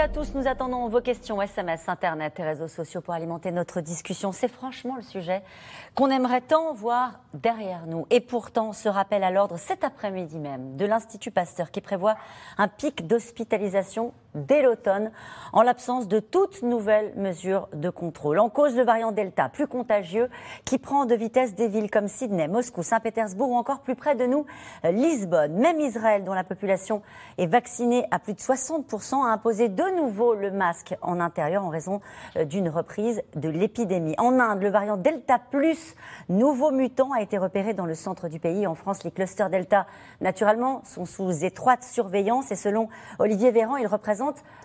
à tous. Nous attendons vos questions SMS, Internet et réseaux sociaux pour alimenter notre discussion. C'est franchement le sujet qu'on aimerait tant voir derrière nous. Et pourtant, ce rappel à l'ordre cet après-midi même de l'Institut Pasteur qui prévoit un pic d'hospitalisation dès l'automne en l'absence de toute nouvelle mesure de contrôle. En cause, le variant Delta, plus contagieux, qui prend de vitesse des villes comme Sydney, Moscou, Saint-Pétersbourg ou encore plus près de nous, Lisbonne. Même Israël, dont la population est vaccinée à plus de 60%, a imposé de nouveau le masque en intérieur en raison euh, d'une reprise de l'épidémie. En Inde, le variant Delta plus, nouveau mutant, a été repéré dans le centre du pays. En France, les clusters Delta, naturellement, sont sous étroite surveillance et selon Olivier Véran, il représente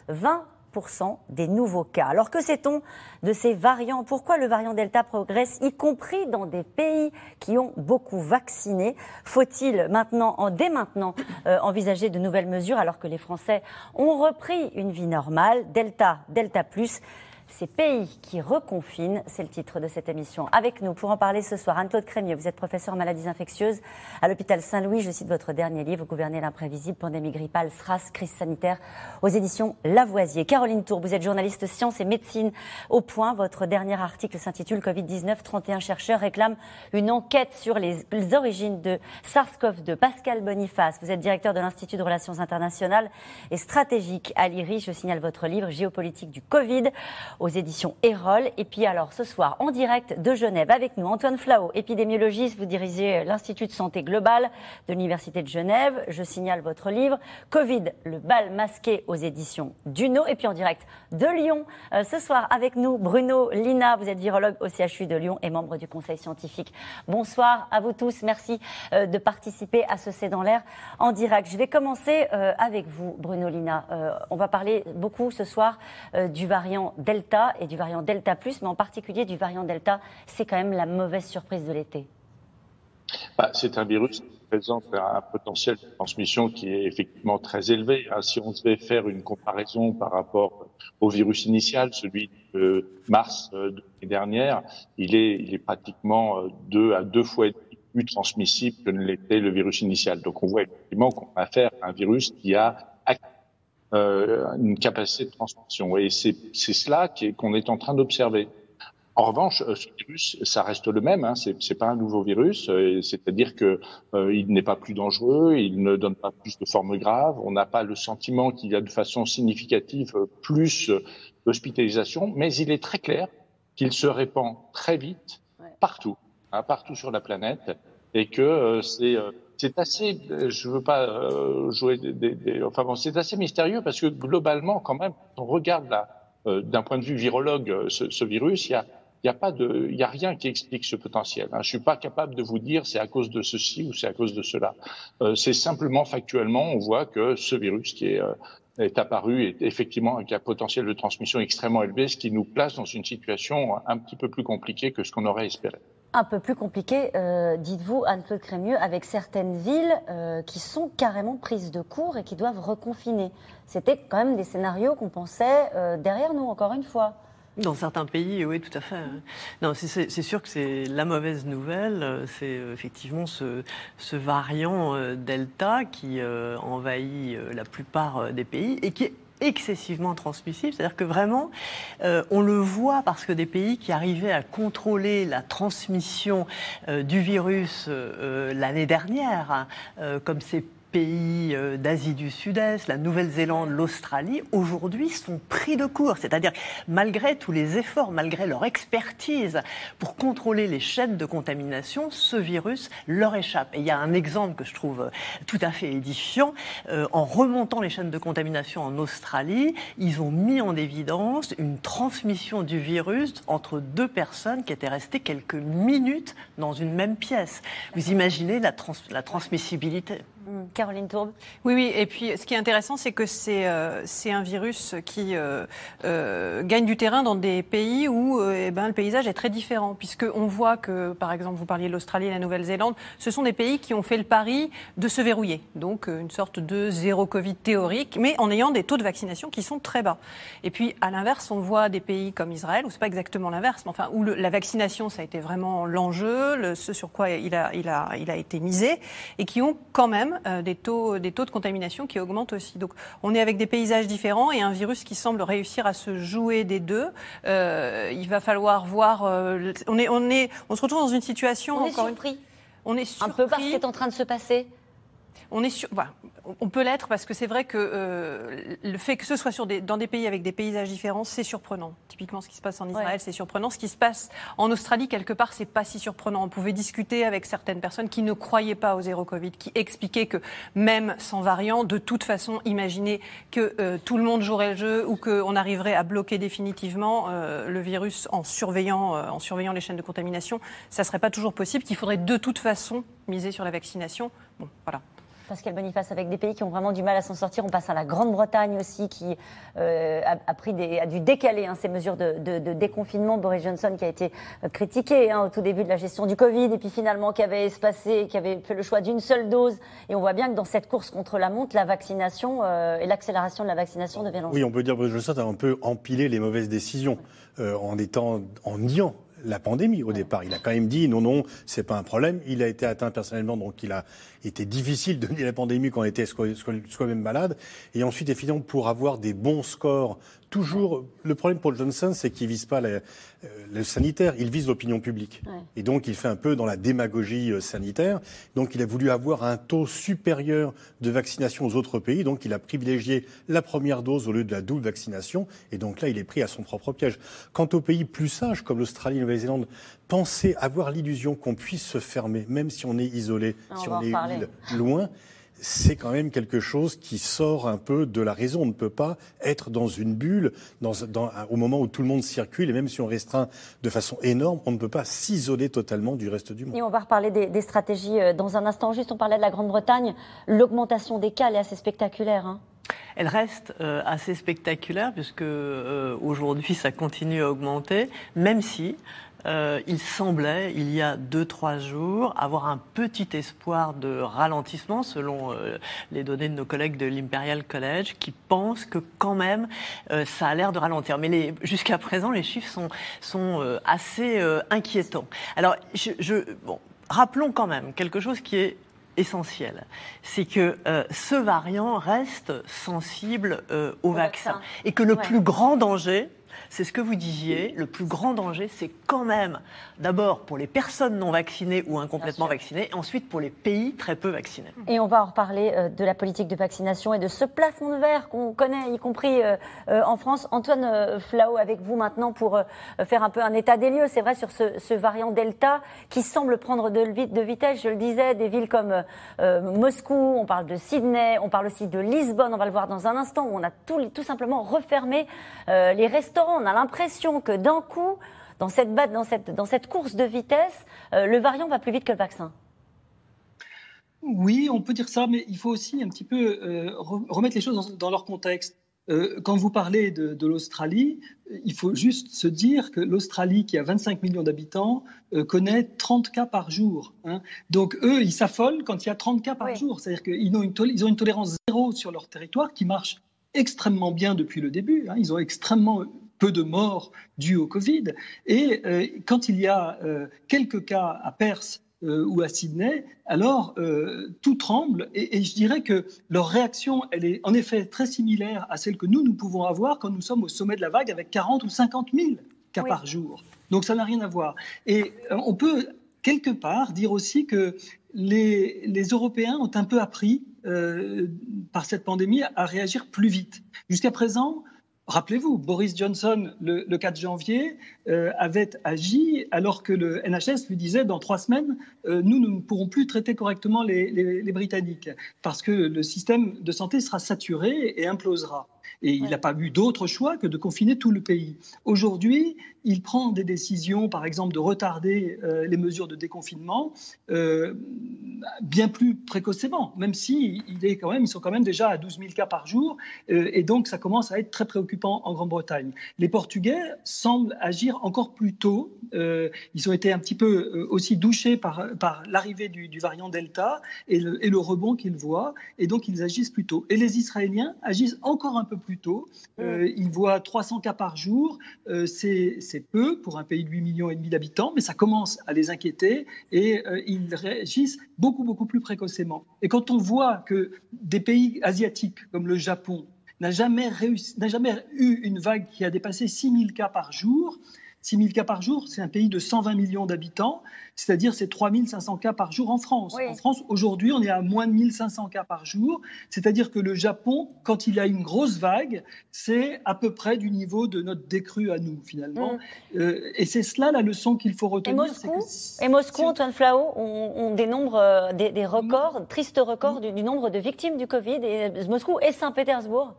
20% des nouveaux cas. Alors que sait-on de ces variants? Pourquoi le variant Delta progresse, y compris dans des pays qui ont beaucoup vacciné? Faut-il maintenant, dès maintenant, euh, envisager de nouvelles mesures alors que les Français ont repris une vie normale? Delta, Delta plus ces pays qui reconfinent, c'est le titre de cette émission. Avec nous pour en parler ce soir, Anne-Claude Crémieux, vous êtes professeur en maladies infectieuses à l'hôpital Saint-Louis. Je cite votre dernier livre, Gouverner l'imprévisible, pandémie grippale, SRAS, crise sanitaire, aux éditions Lavoisier. Caroline Tour, vous êtes journaliste sciences et médecine au point. Votre dernier article s'intitule Covid-19, 31 chercheurs réclament une enquête sur les, origines de SARS-CoV-2. Pascal Boniface, vous êtes directeur de l'Institut de relations internationales et stratégiques à l'IRI. Je signale votre livre Géopolitique du Covid aux éditions Erol. Et puis alors ce soir, en direct de Genève, avec nous Antoine Flao, épidémiologiste, vous dirigez l'Institut de santé globale de l'Université de Genève. Je signale votre livre Covid, le bal masqué aux éditions Duno. Et puis en direct de Lyon, euh, ce soir avec nous Bruno Lina, vous êtes virologue au CHU de Lyon et membre du conseil scientifique. Bonsoir à vous tous, merci euh, de participer à ce C'est dans l'air en direct. Je vais commencer euh, avec vous, Bruno Lina. on va parler beaucoup ce soir du variant Delta et du variant Delta plus, mais en particulier du variant Delta, c'est quand même la mauvaise surprise de l'été. Bah, c'est un virus qui présente un potentiel de transmission qui est effectivement très élevé. Hein. Si on devait faire une comparaison par rapport au virus initial, celui de mars euh, de l'année dernière, il est, il est pratiquement euh, deux à deux fois plus transmissible que ne l'était le virus initial. Donc on voit effectivement qu'on a affaire à un virus qui a une capacité de transmission. Et c'est cela qu'on est, en train d'observer. En revanche, euh, ce virus, ça reste le même. Hein, c'est pas un nouveau virus. Euh, c'est-à-dire que euh, il n'est pas plus dangereux, il ne donne pas plus de formes graves. On n'a pas le sentiment qu'il y a de façon significative plus d'hospitalisation, mais il est très clair qu'il se répand très vite partout, hein, partout sur la planète, et que c'est c'est assez, je veux pas euh, jouer des, des, enfin bon, c'est assez mystérieux parce que globalement, quand même, on regarde là, euh, d'un point de vue virologue, euh, ce, virus, il y a, pas de, il y a rien qui explique ce potentiel. Hein. Je suis pas capable de vous dire c'est à cause de ceci ou c'est à cause de cela. Euh, c'est simplement factuellement, on voit que ce virus qui est est apparu est effectivement avec un potentiel de transmission extrêmement élevé, ce qui nous place dans une situation un petit peu plus compliquée que ce qu'on aurait espéré un peu plus compliqué, euh, dites-vous, Anne-Claude Crémieux, avec certaines villes euh, qui sont carrément prises de court et qui doivent reconfiner. C'était quand même des scénarios qu'on pensait euh, derrière nous, encore une fois. Dans certains pays, oui, tout à fait. Non, c'est sûr que c'est la mauvaise nouvelle. C'est effectivement ce, ce variant Delta qui envahit la plupart des pays et qui est excessivement transmissible. C'est-à-dire que vraiment, euh, on le voit parce que des pays qui arrivaient à contrôler la transmission euh, du virus euh, l'année dernière, hein, comme c'est pays euh, d'Asie du Sud-Est, la Nouvelle-Zélande, l'Australie, aujourd'hui sont pris de court. C'est-à-dire, malgré tous les efforts, malgré leur expertise pour contrôler les chaînes de contamination, ce virus leur échappe. Et il y a un exemple que je trouve tout à fait édifiant. Euh, en remontant les chaînes de contamination en Australie, ils ont mis en évidence une transmission du virus entre deux personnes qui étaient restées quelques minutes dans une même pièce. Vous imaginez la, la transmissibilité. Caroline Tourbe. Oui, oui. Et puis, ce qui est intéressant, c'est que c'est euh, un virus qui euh, euh, gagne du terrain dans des pays où eh ben, le paysage est très différent. Puisqu'on voit que, par exemple, vous parliez de l'Australie et la Nouvelle-Zélande, ce sont des pays qui ont fait le pari de se verrouiller. Donc, une sorte de zéro Covid théorique, mais en ayant des taux de vaccination qui sont très bas. Et puis, à l'inverse, on voit des pays comme Israël, où c'est pas exactement l'inverse, mais enfin, où la vaccination, ça a été vraiment l'enjeu, ce sur quoi il a, il, a, il a été misé, et qui ont quand même même des, taux, des taux de contamination qui augmentent aussi. Donc on est avec des paysages différents et un virus qui semble réussir à se jouer des deux. il va falloir voir. on, est, on, est, on se retrouve dans une situation. On est surpris. on est surpris. Un peu par ce qui est en train de se passer on est sur, on peut l'être parce que c'est vrai que euh, le fait que ce soit sur des, dans des pays avec des paysages différents, c'est surprenant. Typiquement, ce qui se passe en Israël, c'est surprenant. Ce qui se passe en Australie, quelque part, c'est pas si surprenant. On pouvait discuter avec certaines personnes qui ne croyaient pas au zéro Covid, qui expliquaient que même sans variant, de toute façon, imaginer que euh, tout le monde jouerait le jeu ou qu'on arriverait à bloquer définitivement euh, le virus en surveillant, en surveillant les chaînes de contamination, ça serait pas toujours possible. Qu'il faudrait de toute façon miser sur la vaccination. Bon, voilà. Pascal Boniface, avec des pays qui ont vraiment du mal à s'en sortir. On passe à la Grande-Bretagne aussi, qui euh, a, pris des, a dû décaler hein, ces mesures de, déconfinement. Boris Johnson qui a été euh, critiqué hein, au tout début de la gestion du Covid, et puis finalement qui avait espacé, qui avait fait le choix d'une seule dose. Et on voit bien que dans cette course contre la montre, la vaccination euh, et l'accélération de la vaccination devient l'enjeu. Oui, on peut dire que Boris Johnson a un peu empilé les mauvaises décisions en étant en niant la pandémie au départ. Il a quand même dit non, non, c'est pas un problème. Il a été atteint personnellement, donc il a été difficile de nier la pandémie quand on était soi-même malade. Et ensuite, évidemment, pour avoir des bons scores toujours. Le problème pour Johnson, c'est qu'il vise pas euh, le sanitaire, il vise l'opinion publique. Et donc, il fait un peu dans la démagogie euh, sanitaire. Donc, il a voulu avoir un taux supérieur de vaccination aux autres pays. Donc, il a privilégié la première dose au lieu de la double vaccination. Et donc là, il est pris à son propre piège. Quant aux pays plus sages, comme l'Australie et la Nouvelle-Zélande, penser avoir l'illusion qu'on puisse se fermer, même si on est isolé, si on est loin c'est quand même quelque chose qui sort un peu de la raison. On ne peut pas être dans une bulle dans, au moment où tout le monde circule, et même si on restreint de façon énorme, on ne peut pas s'isoler totalement du reste du monde. Et on va reparler des, stratégies euh, dans un instant. Juste, on parlait de la Grande-Bretagne. L'augmentation des cas, est assez spectaculaire. Hein. elle reste euh, assez spectaculaire puisque euh, aujourd'hui ça continue à augmenter, même si euh, il semblait, il y a deux, trois jours, avoir un petit espoir de ralentissement, selon euh, les données de nos collègues de l'Imperial College, qui pensent que quand même, euh, ça a l'air de ralentir. Mais jusqu'à présent, les chiffres sont, sont assez inquiétants. Alors, je, bon, rappelons quand même quelque chose qui est essentiel, c'est que ce variant reste sensible au, vaccin. et que le plus grand danger, c'est ce que vous disiez, le plus grand danger, c'est quand même d'abord pour les personnes non vaccinées ou incomplètement vaccinées, et ensuite pour les pays très peu vaccinés. Et on va en reparler euh, de la politique de vaccination et de ce plafond de verre qu'on connaît, y compris euh, euh, en France. Antoine Flao, avec vous maintenant pour faire un peu un état des lieux. C'est vrai sur ce, variant Delta qui semble prendre de, de vitesse, je le disais, des villes comme Moscou, on parle de Sydney, on parle aussi de Lisbonne, on va le voir dans un instant, où on a tout, tout simplement refermé les restaurants. On a l'impression que d'un coup, dans cette, dans cette, dans cette course de vitesse, euh, le variant va plus vite que le vaccin. Oui, on peut dire ça, mais il faut aussi un petit peu euh, remettre les choses dans, leur contexte. Euh, quand vous parlez de, l'Australie, il faut juste se dire que l'Australie, qui a 25 millions d'habitants, connaît 30 cas par jour. Hein. Donc eux, ils s'affolent quand il y a 30 cas par jour. C'est-à-dire qu'ils ont, une ils ont une tolérance zéro sur leur territoire qui marche extrêmement bien depuis le début. Hein. Ils ont extrêmement peu de morts dues au Covid. Et euh, quand il y a euh, quelques cas à Perth euh, ou à Sydney, alors tout tremble. Et, je dirais que leur réaction, elle est en effet très similaire à celle que nous, nous pouvons avoir quand nous sommes au sommet de la vague avec 40 ou 50 000 cas par jour. Donc ça n'a rien à voir. Et on peut quelque part dire aussi que les, les Européens ont un peu appris par cette pandémie à réagir plus vite. Jusqu'à présent, Rappelez-vous, Boris Johnson, le, 4 janvier, euh, avait agi alors que le NHS lui disait dans trois semaines, euh, nous, ne pourrons plus traiter correctement les, Britanniques parce que le système de santé sera saturé et implosera. Et il n'a pas eu d'autre choix que de confiner tout le pays. Aujourd'hui, il prend des décisions, par exemple, de retarder euh, les mesures de déconfinement euh, bien plus précocement, même si il est quand même, ils sont quand même déjà à 12 000 cas par jour, euh, et donc ça commence à être très préoccupant en Grande-Bretagne. Les Portugais semblent agir encore plus tôt. ils ont été un petit peu aussi douchés par, par l'arrivée du, variant Delta et le, et le rebond qu'ils voient, et donc ils agissent plus tôt. Et les Israéliens agissent encore un peu peu plus tôt. Euh, ils voient 300 cas par jour. Euh, c'est peu pour un pays de 8 millions et demi d'habitants, mais ça commence à les inquiéter et euh, ils réagissent beaucoup, beaucoup plus précocement. Et quand on voit que des pays asiatiques comme le Japon n'a jamais, jamais eu une vague qui a dépassé 6000 cas par jour, 6 000 cas par jour, c'est un pays de 120 millions d'habitants, c'est-à-dire c'est 3 500 cas par jour en France. En France, aujourd'hui, on est à moins de 1500 cas par jour, c'est-à-dire que le Japon, quand il a une grosse vague, c'est à peu près du niveau de notre décrue à nous, finalement. Mm. Euh, et c'est cela la leçon qu'il faut retenir. Et Moscou, Antoine Flao, on, dénombre euh, des, records, tristes records du, du nombre de victimes du Covid, et Moscou et Saint-Pétersbourg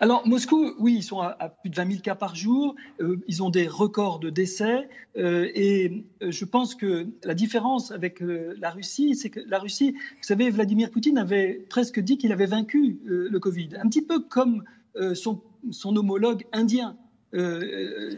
alors, Moscou, oui, ils sont à, plus de 20 000 cas par jour. Euh, ils ont des records de décès. Euh, et euh, je pense que la différence avec la Russie, c'est que la Russie, vous savez, Vladimir Poutine avait presque dit qu'il avait vaincu le Covid. Un petit peu comme son, son homologue indien. Euh,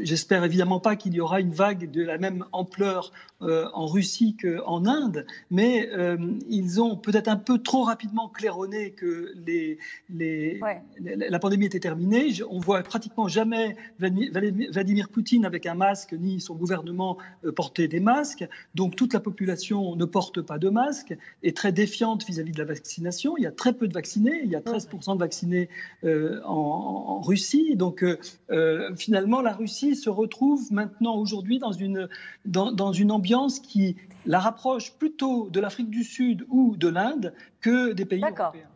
j'espère évidemment pas qu'il y aura une vague de la même ampleur euh, en Russie qu'en Inde, mais euh, ils ont peut-être un peu trop rapidement claironné que les, les, la pandémie était terminée. On voit pratiquement jamais Vladimir Poutine avec un masque ni son gouvernement porter des masques. Donc toute la population ne porte pas de masque, est très défiante vis-à-vis de la vaccination. Il y a très peu de vaccinés, il y a 13% de vaccinés en, en, Russie. Donc euh, finalement, la Russie se retrouve maintenant, aujourd'hui, dans une, dans, une ambiance qui la rapproche plutôt de l'Afrique du Sud ou de l'Inde que des pays européens.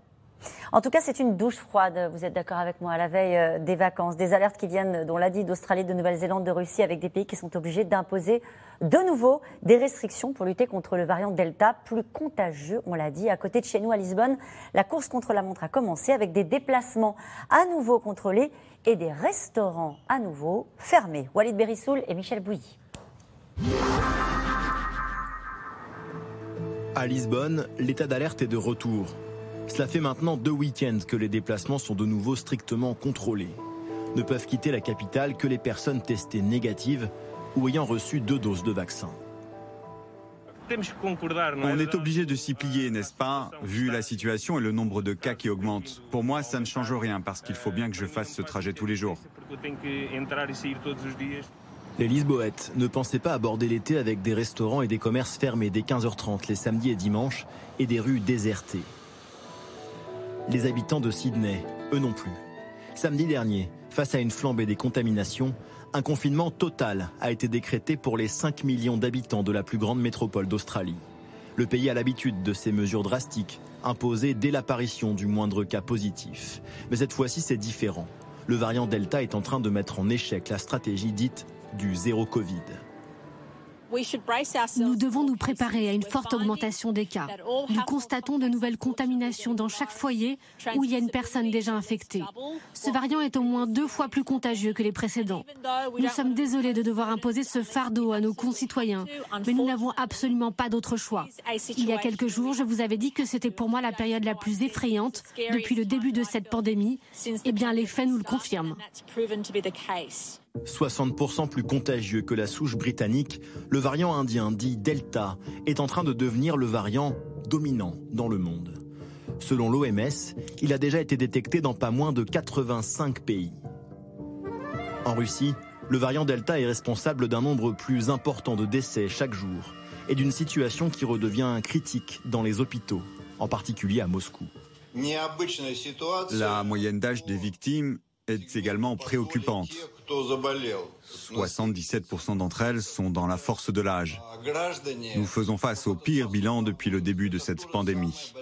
En tout cas, c'est une douche froide, vous êtes d'accord avec moi, à la veille euh, des vacances. Des alertes qui viennent, dont l'a dit, d'Australie, de Nouvelle-Zélande, de Russie, avec des pays qui sont obligés d'imposer de nouveau des restrictions pour lutter contre le variant Delta, plus contagieux, on l'a dit. À côté de chez nous, à Lisbonne, la course contre la montre a commencé avec des déplacements à nouveau contrôlés et des restaurants à nouveau fermés. Walid Berissoul et Michel Bouilly. À Lisbonne, l'état d'alerte est de retour. Cela fait maintenant deux week-ends que les déplacements sont de nouveau strictement contrôlés. Ne peuvent quitter la capitale que les personnes testées négatives ou ayant reçu deux doses de vaccin. On est obligé de s'y plier, n'est-ce pas, vu la situation et le nombre de cas qui augmentent. Pour moi, ça ne change rien parce qu'il faut bien que je fasse ce trajet tous les jours. Les Lisboètes ne pensaient pas aborder l'été avec des restaurants et des commerces fermés dès 15h30 les samedis et dimanches et des rues désertées. Les habitants de Sydney, eux non plus. Samedi dernier, face à une flambée des contaminations, un confinement total a été décrété pour les 5 millions d'habitants de la plus grande métropole d'Australie. Le pays a l'habitude de ces mesures drastiques, imposées dès l'apparition du moindre cas positif. Mais cette fois-ci, c'est différent. Le variant Delta est en train de mettre en échec la stratégie dite du zéro Covid. Nous devons nous préparer à une forte augmentation des cas. Nous constatons de nouvelles contaminations dans chaque foyer où il y a une personne déjà infectée. Ce variant est au moins deux fois plus contagieux que les précédents. Nous sommes désolés de devoir imposer ce fardeau à nos concitoyens, mais nous n'avons absolument pas d'autre choix. Il y a quelques jours, je vous avais dit que c'était pour moi la période la plus effrayante depuis le début de cette pandémie. Eh bien, les faits nous le confirment. 60% plus contagieux que la souche britannique, le variant indien dit Delta est en train de devenir le variant dominant dans le monde. Selon l'OMS, il a déjà été détecté dans pas moins de 85 pays. En Russie, le variant Delta est responsable d'un nombre plus important de décès chaque jour et d'une situation qui redevient critique dans les hôpitaux, en particulier à Moscou. La moyenne d'âge des victimes est également préoccupante. 77% d'entre elles sont dans la force de l'âge. Nous faisons face au pire bilan depuis le début de cette pandémie.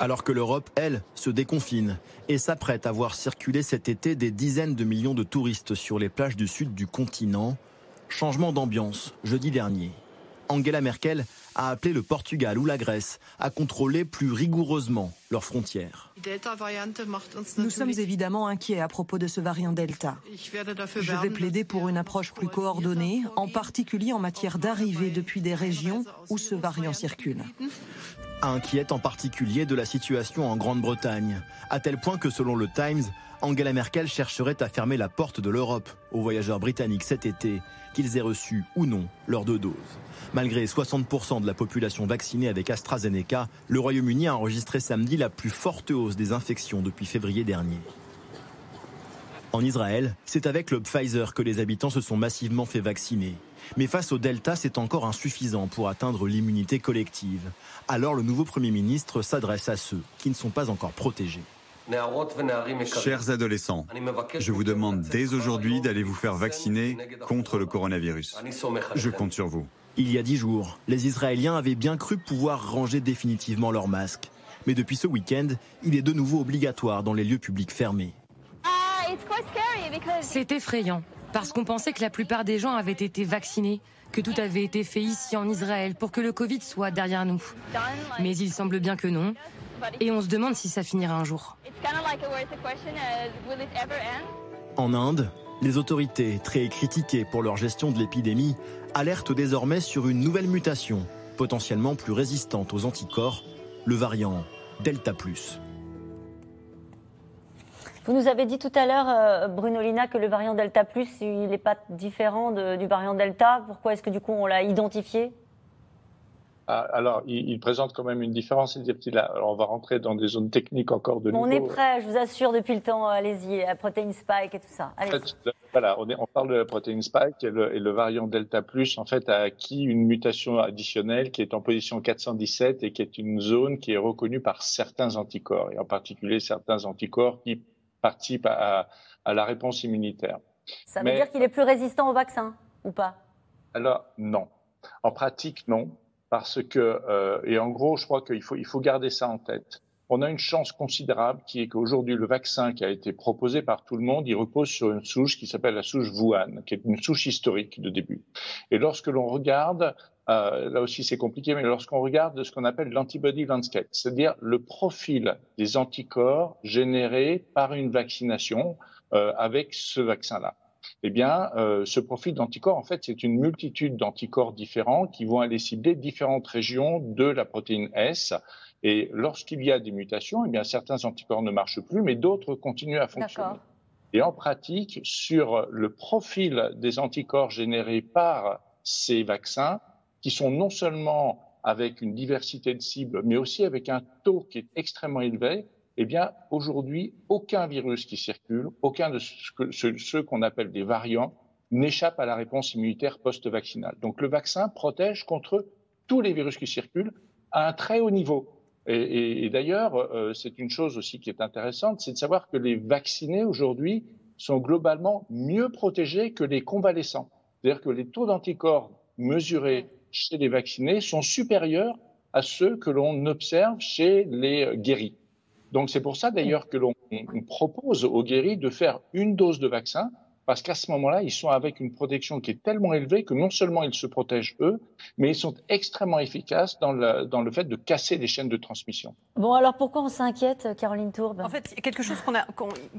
Alors que l'Europe, elle, se déconfine et s'apprête à voir circuler cet été des dizaines de millions de touristes sur les plages du sud du continent, changement d'ambiance jeudi dernier. Angela Merkel a appelé le Portugal ou la Grèce à contrôler plus rigoureusement leurs frontières. Nous sommes évidemment inquiets à propos de ce variant Delta. Je vais plaider pour une approche plus coordonnée, en particulier en matière d'arrivée depuis des régions où ce variant circule. Inquiète en particulier de la situation en Grande-Bretagne, à tel point que selon le Times, Angela Merkel chercherait à fermer la porte de l'Europe aux voyageurs britanniques cet été, qu'ils aient reçu ou non leur deux doses. Malgré 60% de la population vaccinée avec AstraZeneca, le Royaume-Uni a enregistré samedi la plus forte hausse des infections depuis février dernier. En Israël, c'est avec le Pfizer que les habitants se sont massivement fait vacciner. Mais face au Delta, c'est encore insuffisant pour atteindre l'immunité collective. Alors le nouveau Premier ministre s'adresse à ceux qui ne sont pas encore protégés. Chers adolescents, je vous demande dès aujourd'hui d'aller vous faire vacciner contre le coronavirus. Je compte sur vous. Il y a dix jours, les Israéliens avaient bien cru pouvoir ranger définitivement leur masque. Mais depuis ce week-end, il est de nouveau obligatoire dans les lieux publics fermés. C'est effrayant, parce qu'on pensait que la plupart des gens avaient été vaccinés, que tout avait été fait ici en Israël pour que le Covid soit derrière nous. Mais il semble bien que non, et on se demande si ça finira un jour. En Inde, les autorités, très critiquées pour leur gestion de l'épidémie, alertent désormais sur une nouvelle mutation, potentiellement plus résistante aux anticorps, le variant Delta ⁇ vous nous avez dit tout à l'heure, euh, Bruno Lina, que le variant Delta Plus, il n'est pas différent du variant Delta. Pourquoi est-ce que du coup on l'a identifié? Ah, alors, il, présente quand même une différence. Alors, on va rentrer dans des zones techniques encore de nouveau. On est prêt, je vous assure, depuis le temps. Allez-y, la protéine spike et tout ça. Voilà, on, on, parle de la protéine spike et le, et le, variant delta plus, en fait, a acquis une mutation additionnelle qui est en position 417 et qui est une zone qui est reconnue par certains anticorps et en particulier certains anticorps qui participent à, à la réponse immunitaire. Ça veut dire qu'il est plus résistant au vaccin ou pas? Alors non. En pratique, non parce que, euh, et en gros, je crois qu'il faut, il faut garder ça en tête. On a une chance considérable qui est qu'aujourd'hui, le vaccin qui a été proposé par tout le monde, il repose sur une souche qui s'appelle la souche Wuhan, qui est une souche historique de début. Et lorsque l'on regarde, euh, là aussi c'est compliqué, mais lorsqu'on regarde ce qu'on appelle l'antibody landscape, c'est-à-dire le profil des anticorps générés par une vaccination euh, avec ce vaccin-là eh bien, euh, ce profil d'anticorps, en fait, c'est une multitude d'anticorps différents qui vont aller cibler différentes régions de la protéine S. Et lorsqu'il y a des mutations, eh bien, certains anticorps ne marchent plus, mais d'autres continuent à fonctionner. Et en pratique, sur le profil des anticorps générés par ces vaccins, qui sont non seulement avec une diversité de cibles, mais aussi avec un taux qui est extrêmement élevé, eh bien, aujourd'hui, aucun virus qui circule, aucun de ceux qu'on appelle des variants, n'échappe à la réponse immunitaire post-vaccinale. Donc, le vaccin protège contre tous les virus qui circulent à un très haut niveau. Et, d'ailleurs, euh, c'est une chose aussi qui est intéressante, c'est de savoir que les vaccinés aujourd'hui sont globalement mieux protégés que les convalescents. C'est-à-dire que les taux d'anticorps mesurés chez les vaccinés sont supérieurs à ceux que l'on observe chez les guéris. Donc c'est pour ça d'ailleurs que l'on propose aux guéris de faire une dose de vaccin parce qu'à ce moment-là, ils sont avec une protection qui est tellement élevée que non seulement ils se protègent eux, mais ils sont extrêmement efficaces dans le, dans le fait de casser les chaînes de transmission. Bon, alors pourquoi on s'inquiète, Caroline Tourbe? En fait, il y a quelque chose qu'on a.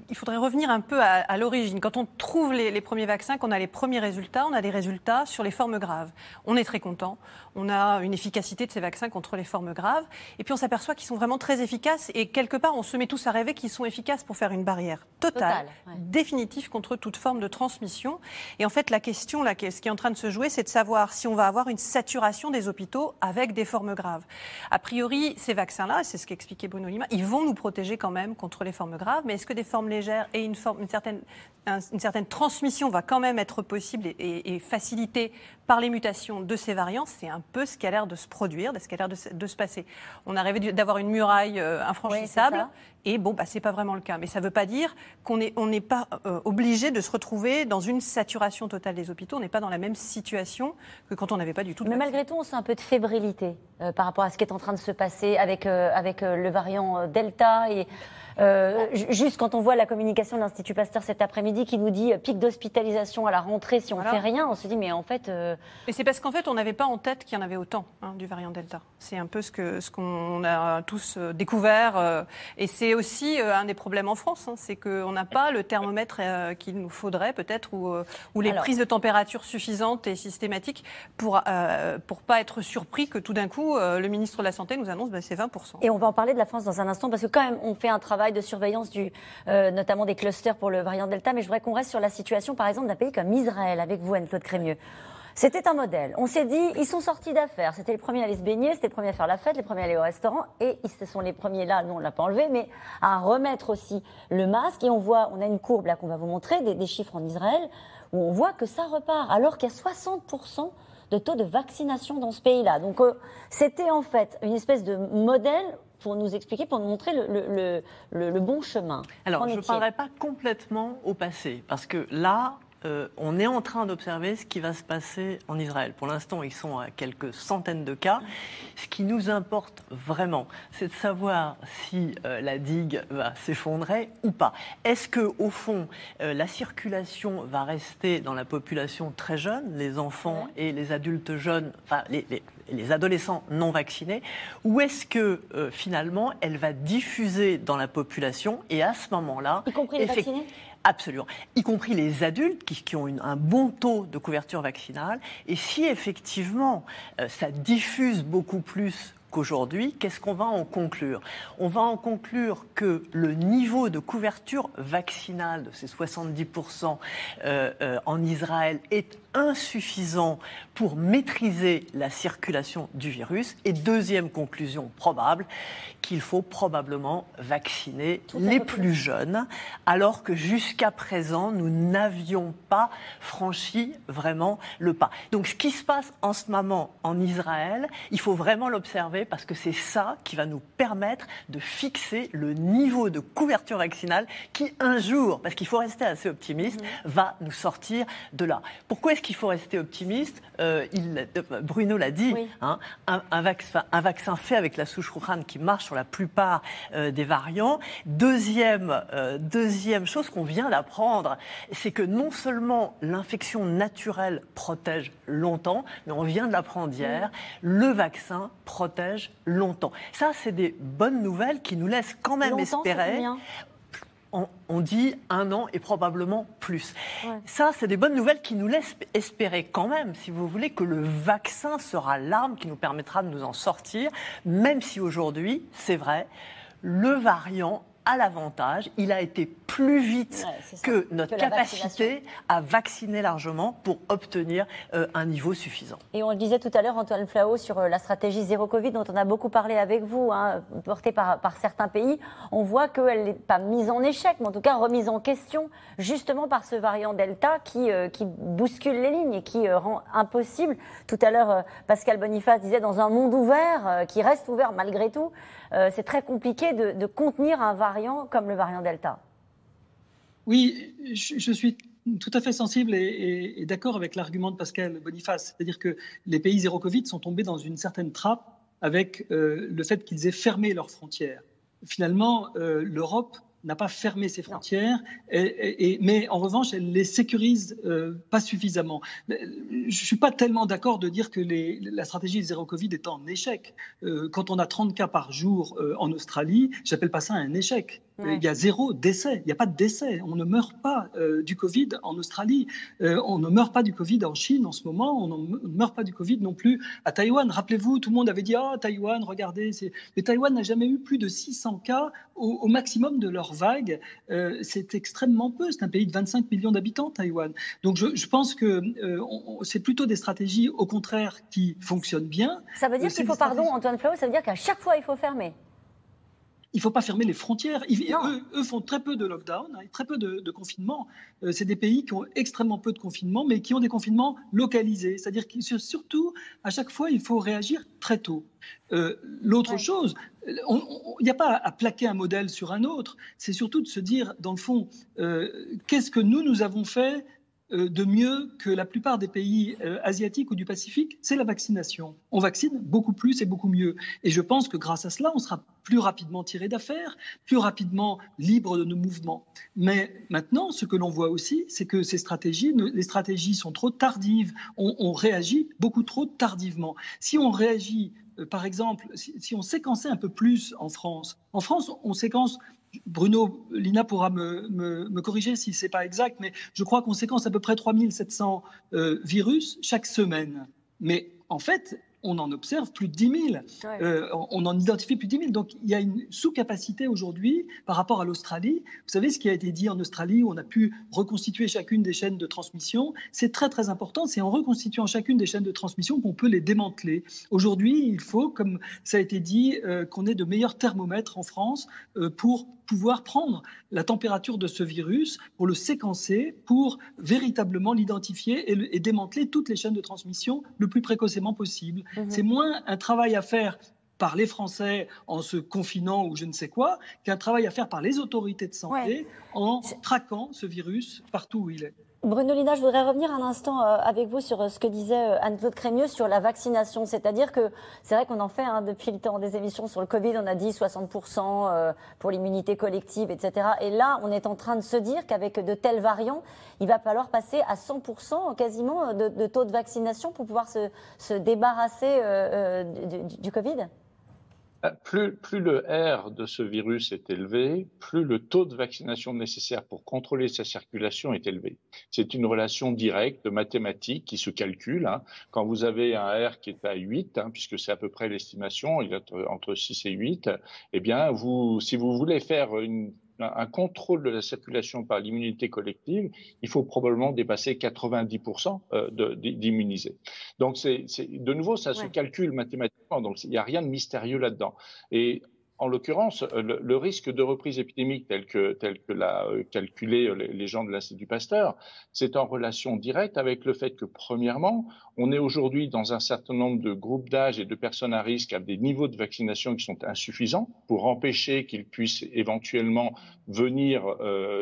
il faudrait revenir un peu à, l'origine. Quand on trouve les, les, premiers vaccins, qu'on a les premiers résultats, on a des résultats sur les formes graves. On est très content. On a une efficacité de ces vaccins contre les formes graves. Et puis on s'aperçoit qu'ils sont vraiment très efficaces. Et quelque part, on se met tous à rêver qu'ils sont efficaces pour faire une barrière totale, définitive contre toute forme de transmission. Et en fait, la question, là, ce qui est en train de se jouer, c'est de savoir si on va avoir une saturation des hôpitaux avec des formes graves. A priori, ces vaccins-là, c'est ce qu'expliquait Bruno Lima, ils vont nous protéger quand même contre les formes graves. Mais est-ce que des formes légères et une, certaine, une certaine transmission va quand même être possible et, et facilitée par les mutations de ces variants C'est un peu ce qui a l'air de se produire, de ce qui a l'air de, se passer. On a rêvé d'avoir une muraille euh, infranchissable. Et bon, bah, ce n'est pas vraiment le cas. Mais ça ne veut pas dire qu'on n'est on pas euh, obligé de se retrouver dans une saturation totale des hôpitaux. On n'est pas dans la même situation que quand on n'avait pas du tout de Mais malgré tout, on sent un peu de fébrilité euh, par rapport à ce qui est en train de se passer avec, avec le variant Delta. Et euh, juste quand on voit la communication de l'Institut Pasteur cet après-midi qui nous dit euh, pic d'hospitalisation à la rentrée si on ne fait rien, on se dit mais en fait. Euh... Et c'est parce qu'en fait on n'avait pas en tête qu'il y en avait autant hein, du variant Delta. C'est un peu ce que ce qu'on a tous euh, découvert et c'est aussi un des problèmes en France, hein, c'est qu'on n'a pas le thermomètre qu'il nous faudrait peut-être ou, ou les prises de température suffisantes et systématiques pour pour pas être surpris que tout d'un coup le ministre de la santé nous annonce que bah, c'est 20% Et on va en parler de la France dans un instant parce que quand même on fait un travail de surveillance du, euh, notamment des clusters pour le variant Delta, mais je voudrais qu'on reste sur la situation, par exemple, d'un pays comme Israël, avec vous, Anne-Claude Crémieux. C'était un modèle. On s'est dit, ils sont sortis d'affaires. C'était les premiers à aller se baigner, c'était les premiers à faire la fête, les premiers à aller au restaurant. Et ce sont les premiers là, nous on l'a pas enlevé, mais à remettre aussi le masque. Et on voit, on a une courbe là qu'on va vous montrer, des, chiffres en Israël, où on voit que ça repart, alors qu'il y a 60% de taux de vaccination dans ce pays-là. Donc euh, c'était en fait une espèce de modèle pour nous expliquer, pour nous montrer le, le bon chemin. Alors, je ne parlerai pas complètement au passé, parce que là, euh, on est en train d'observer ce qui va se passer en Israël. Pour l'instant, ils sont à quelques centaines de cas. Ce qui nous importe vraiment, c'est de savoir si euh, la digue va s'effondrer ou pas. Est-ce que, au fond, euh, la circulation va rester dans la population très jeune, les enfants et les adultes jeunes, enfin les, adolescents non vaccinés, ou est-ce que finalement elle va diffuser dans la population et à ce moment-là, y compris les vaccinés? Absolument. Y compris les adultes qui, ont un bon taux de couverture vaccinale. Et si effectivement euh, ça diffuse beaucoup plus qu'aujourd'hui, qu'est-ce qu'on va en conclure? On va en conclure que le niveau de couverture vaccinale de ces 70% euh, euh, en Israël est insuffisant pour maîtriser la circulation du virus. Et deuxième conclusion probable, qu'il faut probablement vacciner les plus jeunes, alors que jusqu'à présent, nous n'avions pas franchi vraiment le pas. Donc ce qui se passe en ce moment en Israël, il faut vraiment l'observer parce que c'est ça qui va nous permettre de fixer le niveau de couverture vaccinale qui un jour, parce qu'il faut rester assez optimiste, mhm. va nous sortir de là. Pourquoi est-ce qu'il faut rester optimiste euh, il, euh, Bruno l'a dit, hein, un, vaccin, un, vaccin, fait avec la souche Wuhan qui marche sur la plupart euh, des variants. Deuxième, deuxième chose qu'on vient d'apprendre, c'est que non seulement l'infection naturelle protège longtemps, mais on vient de l'apprendre hier, le vaccin protège longtemps. Ça, c'est des bonnes nouvelles qui nous laissent quand même espérer on, dit un an et probablement plus. Ça, c'est des bonnes nouvelles qui nous laissent espérer quand même, si vous voulez, que le vaccin sera l'arme qui nous permettra de nous en sortir, même si aujourd'hui, c'est vrai, le variant a l'avantage, il a été plus vite que notre capacité à vacciner largement pour obtenir euh, un niveau suffisant. Et on le disait tout à l'heure, Antoine Flao, sur euh, la stratégie zéro Covid dont on a beaucoup parlé avec vous, hein, portée par, par, certains pays, on voit qu'elle n'est pas mise en échec, mais en tout cas remise en question, justement par ce variant Delta qui, euh, qui bouscule les lignes et qui rend impossible. Tout à l'heure, Pascal Boniface disait dans un monde ouvert, qui reste ouvert malgré tout, c'est très compliqué de, de contenir un variant comme le variant Delta Oui, je, suis tout à fait sensible et, d'accord avec l'argument de Pascal Boniface. C'est-à-dire que les pays zéro Covid sont tombés dans une certaine trappe avec euh, le fait qu'ils aient fermé leurs frontières. Finalement, euh, l'Europe n'a pas fermé ses frontières, et, mais en revanche, elle les sécurise euh, pas suffisamment. Je ne suis pas tellement d'accord de dire que les, la stratégie zéro Covid est en échec. quand on a 30 cas par jour en Australie, j'appelle pas ça un échec. Il y a zéro décès. Il n'y a pas de décès. On ne meurt pas euh, du Covid en Australie. Euh, on ne meurt pas du Covid en Chine en ce moment. On ne meurt pas du Covid non plus à Taïwan. Rappelez-vous, tout le monde avait dit Ah, Taïwan, regardez. Mais Taïwan n'a jamais eu plus de 600 cas au, maximum de leur vague. Euh, c'est extrêmement peu. C'est un pays de 25 millions d'habitants, Taïwan. Donc je, pense que c'est plutôt des stratégies, au contraire, qui fonctionnent bien. Ça veut dire qu'il faut, pardon, Antoine Flau, ça veut dire qu'à chaque fois, il faut fermer il ne faut pas fermer les frontières. eux, font très peu de lockdown, hein, très peu de, confinement. Euh, c'est des pays qui ont extrêmement peu de confinement, mais qui ont des confinements localisés. C'est-à-dire que surtout, à chaque fois, il faut réagir très tôt. Euh, l'autre chose, il n'y a pas à plaquer un modèle sur un autre. C'est surtout de se dire, dans le fond, euh, qu'est-ce que nous, nous avons fait de mieux que la plupart des pays euh, asiatiques ou du Pacifique, c'est la vaccination. On vaccine beaucoup plus et beaucoup mieux. Et je pense que grâce à cela, on sera plus rapidement tiré d'affaire, plus rapidement libre de nos mouvements. Mais maintenant, ce que l'on voit aussi, c'est que ces stratégies, les stratégies sont trop tardives. On, réagit beaucoup trop tardivement. Si on réagit euh, par exemple, si, on séquençait un peu plus en France, en France, on séquence Bruno, Lina pourra me, corriger si ce n'est pas exact, mais je crois qu'on séquence à peu près 3700 euh, virus chaque semaine. Mais en fait, on en observe plus de 10 000. Euh, on en identifie plus de 10 000. Donc il y a une sous-capacité aujourd'hui par rapport à l'Australie. Vous savez ce qui a été dit en Australie, où on a pu reconstituer chacune des chaînes de transmission. C'est très très important. C'est en reconstituant chacune des chaînes de transmission qu'on peut les démanteler. Aujourd'hui, il faut, comme ça a été dit, euh, qu'on ait de meilleurs thermomètres en France euh, pour pouvoir prendre la température de ce virus, pour le séquencer, pour véritablement l'identifier et, démanteler toutes les chaînes de transmission le plus précocement possible. Mhm. C'est moins un travail à faire par les Français en se confinant ou je ne sais quoi, qu'un travail à faire par les autorités de santé en traquant ce virus partout où il est. Bruno Lina, je voudrais revenir un instant euh, avec vous sur euh, ce que disait euh, Anne-Claude Crémieux sur la vaccination. C'est-à-dire que c'est vrai qu'on en fait hein, depuis le temps des émissions sur le Covid, on a dit 60% pour l'immunité collective, etc. Et là, on est en train de se dire qu'avec de tels variants, il va falloir passer à 100% quasiment de, taux de vaccination pour pouvoir se, débarrasser du Covid? Plus, plus, le R de ce virus est élevé, plus le taux de vaccination nécessaire pour contrôler sa circulation est élevé. C'est une relation directe, mathématique, qui se calcule. Hein. Quand vous avez un R qui est à 8, hein, puisque c'est à peu près l'estimation, il est entre 6 et 8, eh bien, vous, si vous voulez faire une un contrôle de la circulation par l'immunité collective, il faut probablement dépasser 90% euh, d'immunisés. Donc, c'est, de nouveau, ça se calcule mathématiquement, donc il n'y a rien de mystérieux là-dedans. Et en l'occurrence, euh, le, risque de reprise épidémique tel que, tel l'a euh, calculé euh, les, gens de l'Institut Pasteur, c'est en relation directe avec le fait que, premièrement, on est aujourd'hui dans un certain nombre de groupes d'âge et de personnes à risque avec des niveaux de vaccination qui sont insuffisants pour empêcher qu'ils puissent éventuellement venir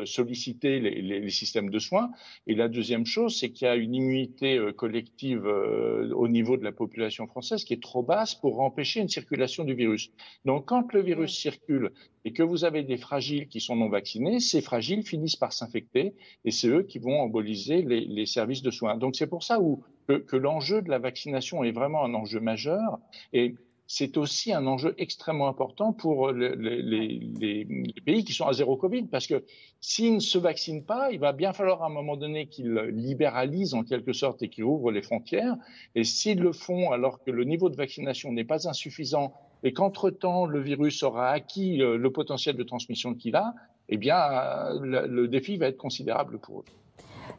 solliciter les, les, systèmes de soins. Et la deuxième chose, c'est qu'il y a une immunité collective au niveau de la population française qui est trop basse pour empêcher une circulation du virus. Donc, quand le le virus circule et que vous avez des fragiles qui sont non vaccinés, ces fragiles finissent par s'infecter et c'est eux qui vont emboliser les, services de soins. Donc c'est pour ça où, que, l'enjeu de la vaccination est vraiment un enjeu majeur et c'est aussi un enjeu extrêmement important pour les, pays qui sont à zéro Covid, parce que s'ils ne se vaccinent pas, il va bien falloir à un moment donné qu'ils libéralisent en quelque sorte et qu'ils ouvrent les frontières. Et s'ils le font alors que le niveau de vaccination n'est pas insuffisant et qu'entre-temps, le virus aura acquis le potentiel de transmission qu'il a, eh bien, le, défi va être considérable pour eux.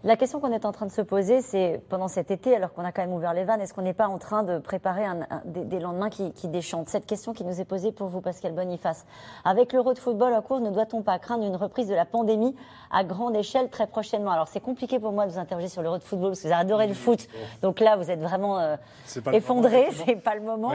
La question qu'on est en train de se poser, c'est pendant cet été, alors qu'on a quand même ouvert les vannes, est-ce qu'on n'est pas en train de préparer des, lendemains qui, déchantent? Cette question qui nous est posée pour vous, Pascal Boniface. Avec l'Euro de football en cours, ne doit-on pas craindre une reprise de la pandémie à grande échelle très prochainement? Alors c'est compliqué pour moi de vous interroger sur l'Euro de football parce que vous adorez le foot. Donc là, vous êtes vraiment euh, effondré, c'est pas le moment.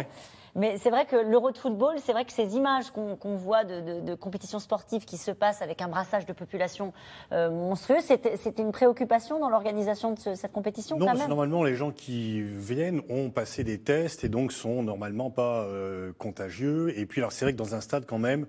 Mais c'est vrai que l'Euro de football, c'est vrai que ces images qu'on voit de, compétitions sportives qui se passent avec un brassage de population euh, monstrueux, c'était une préoccupation dans l'organisation de cette compétition Non, quand même normalement, les gens qui viennent ont passé des tests et donc sont normalement pas euh, contagieux. Et puis, alors c'est vrai que dans un stade quand même,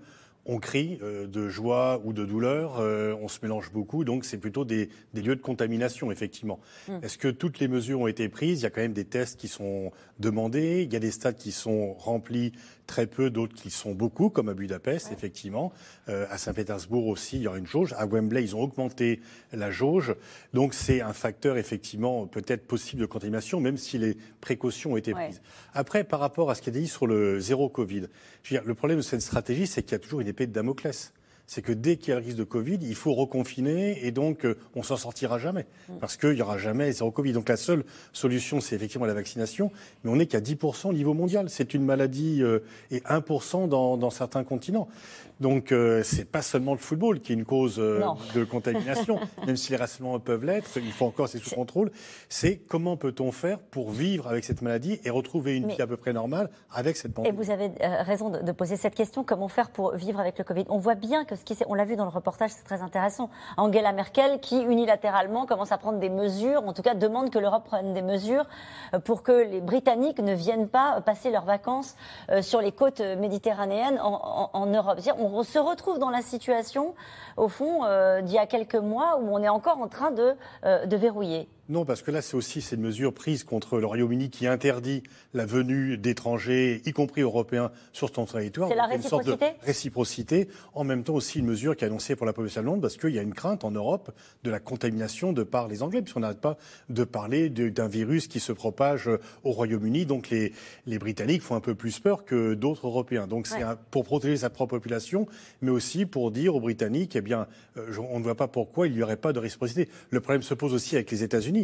on crie euh, de joie ou de douleur, euh, on se mélange beaucoup, donc c'est plutôt des, lieux de contamination, effectivement. Hmm. Est-ce que toutes les mesures ont été prises? Il y a quand même des tests qui sont demandés, il y a des stades qui sont remplis très peu, d'autres qui sont beaucoup, comme à Budapest, effectivement. Euh, à Saint-Pétersbourg aussi, il y aura une jauge. À Wembley, ils ont augmenté la jauge. Donc c'est un facteur, effectivement, peut-être possible de contamination, même si les précautions ont été prises. Après, par rapport à ce qui a dit sur le zéro Covid, je veux dire, le problème de cette stratégie, c'est qu'il y a toujours une épée de Damoclès c'est que dès qu'il y a le risque de Covid, il faut reconfiner et donc euh, on s'en sortira jamais mm. parce qu'il n'y aura jamais zéro Covid. Donc la seule solution, c'est effectivement la vaccination, mais on n'est qu'à 10% au niveau mondial. C'est une maladie euh, et 1% dans, dans, certains continents. Donc euh, c'est pas seulement le football qui est une cause euh, de contamination, même si les rassemblements peuvent l'être, il faut encore c'est sous contrôle. C'est comment peut-on faire pour vivre avec cette maladie et retrouver une vie à peu près normale avec cette pandémie? Et vous avez euh, raison de, poser cette question comment faire pour vivre avec le Covid? On voit bien que ce qui on l'a vu dans le reportage, c'est très intéressant. Angela Merkel qui unilatéralement commence à prendre des mesures, en tout cas demande que l'Europe prenne des mesures pour que les Britanniques ne viennent pas passer leurs vacances sur les côtes méditerranéennes en, en, Europe on se retrouve dans la situation, au fond, euh, d'il y a quelques mois, où on est encore en train de, euh, de verrouiller. Non, parce que là, c'est aussi cette mesure prise contre le Royaume-Uni qui interdit la venue d'étrangers, y compris européens, sur son territoire. C'est la réciprocité. Une sorte de réciprocité? En même temps aussi une mesure qui est annoncée pour la population allemande parce qu'il y a une crainte en Europe de la contamination de par les Anglais, puisqu'on n'arrête pas de parler d'un virus qui se propage au Royaume-Uni. Donc les, les Britanniques font un peu plus peur que d'autres Européens. Donc c'est pour protéger sa propre population, mais aussi pour dire aux Britanniques, eh bien, euh, on ne voit pas pourquoi il n'y aurait pas de réciprocité. Le problème se pose aussi avec les États-Unis,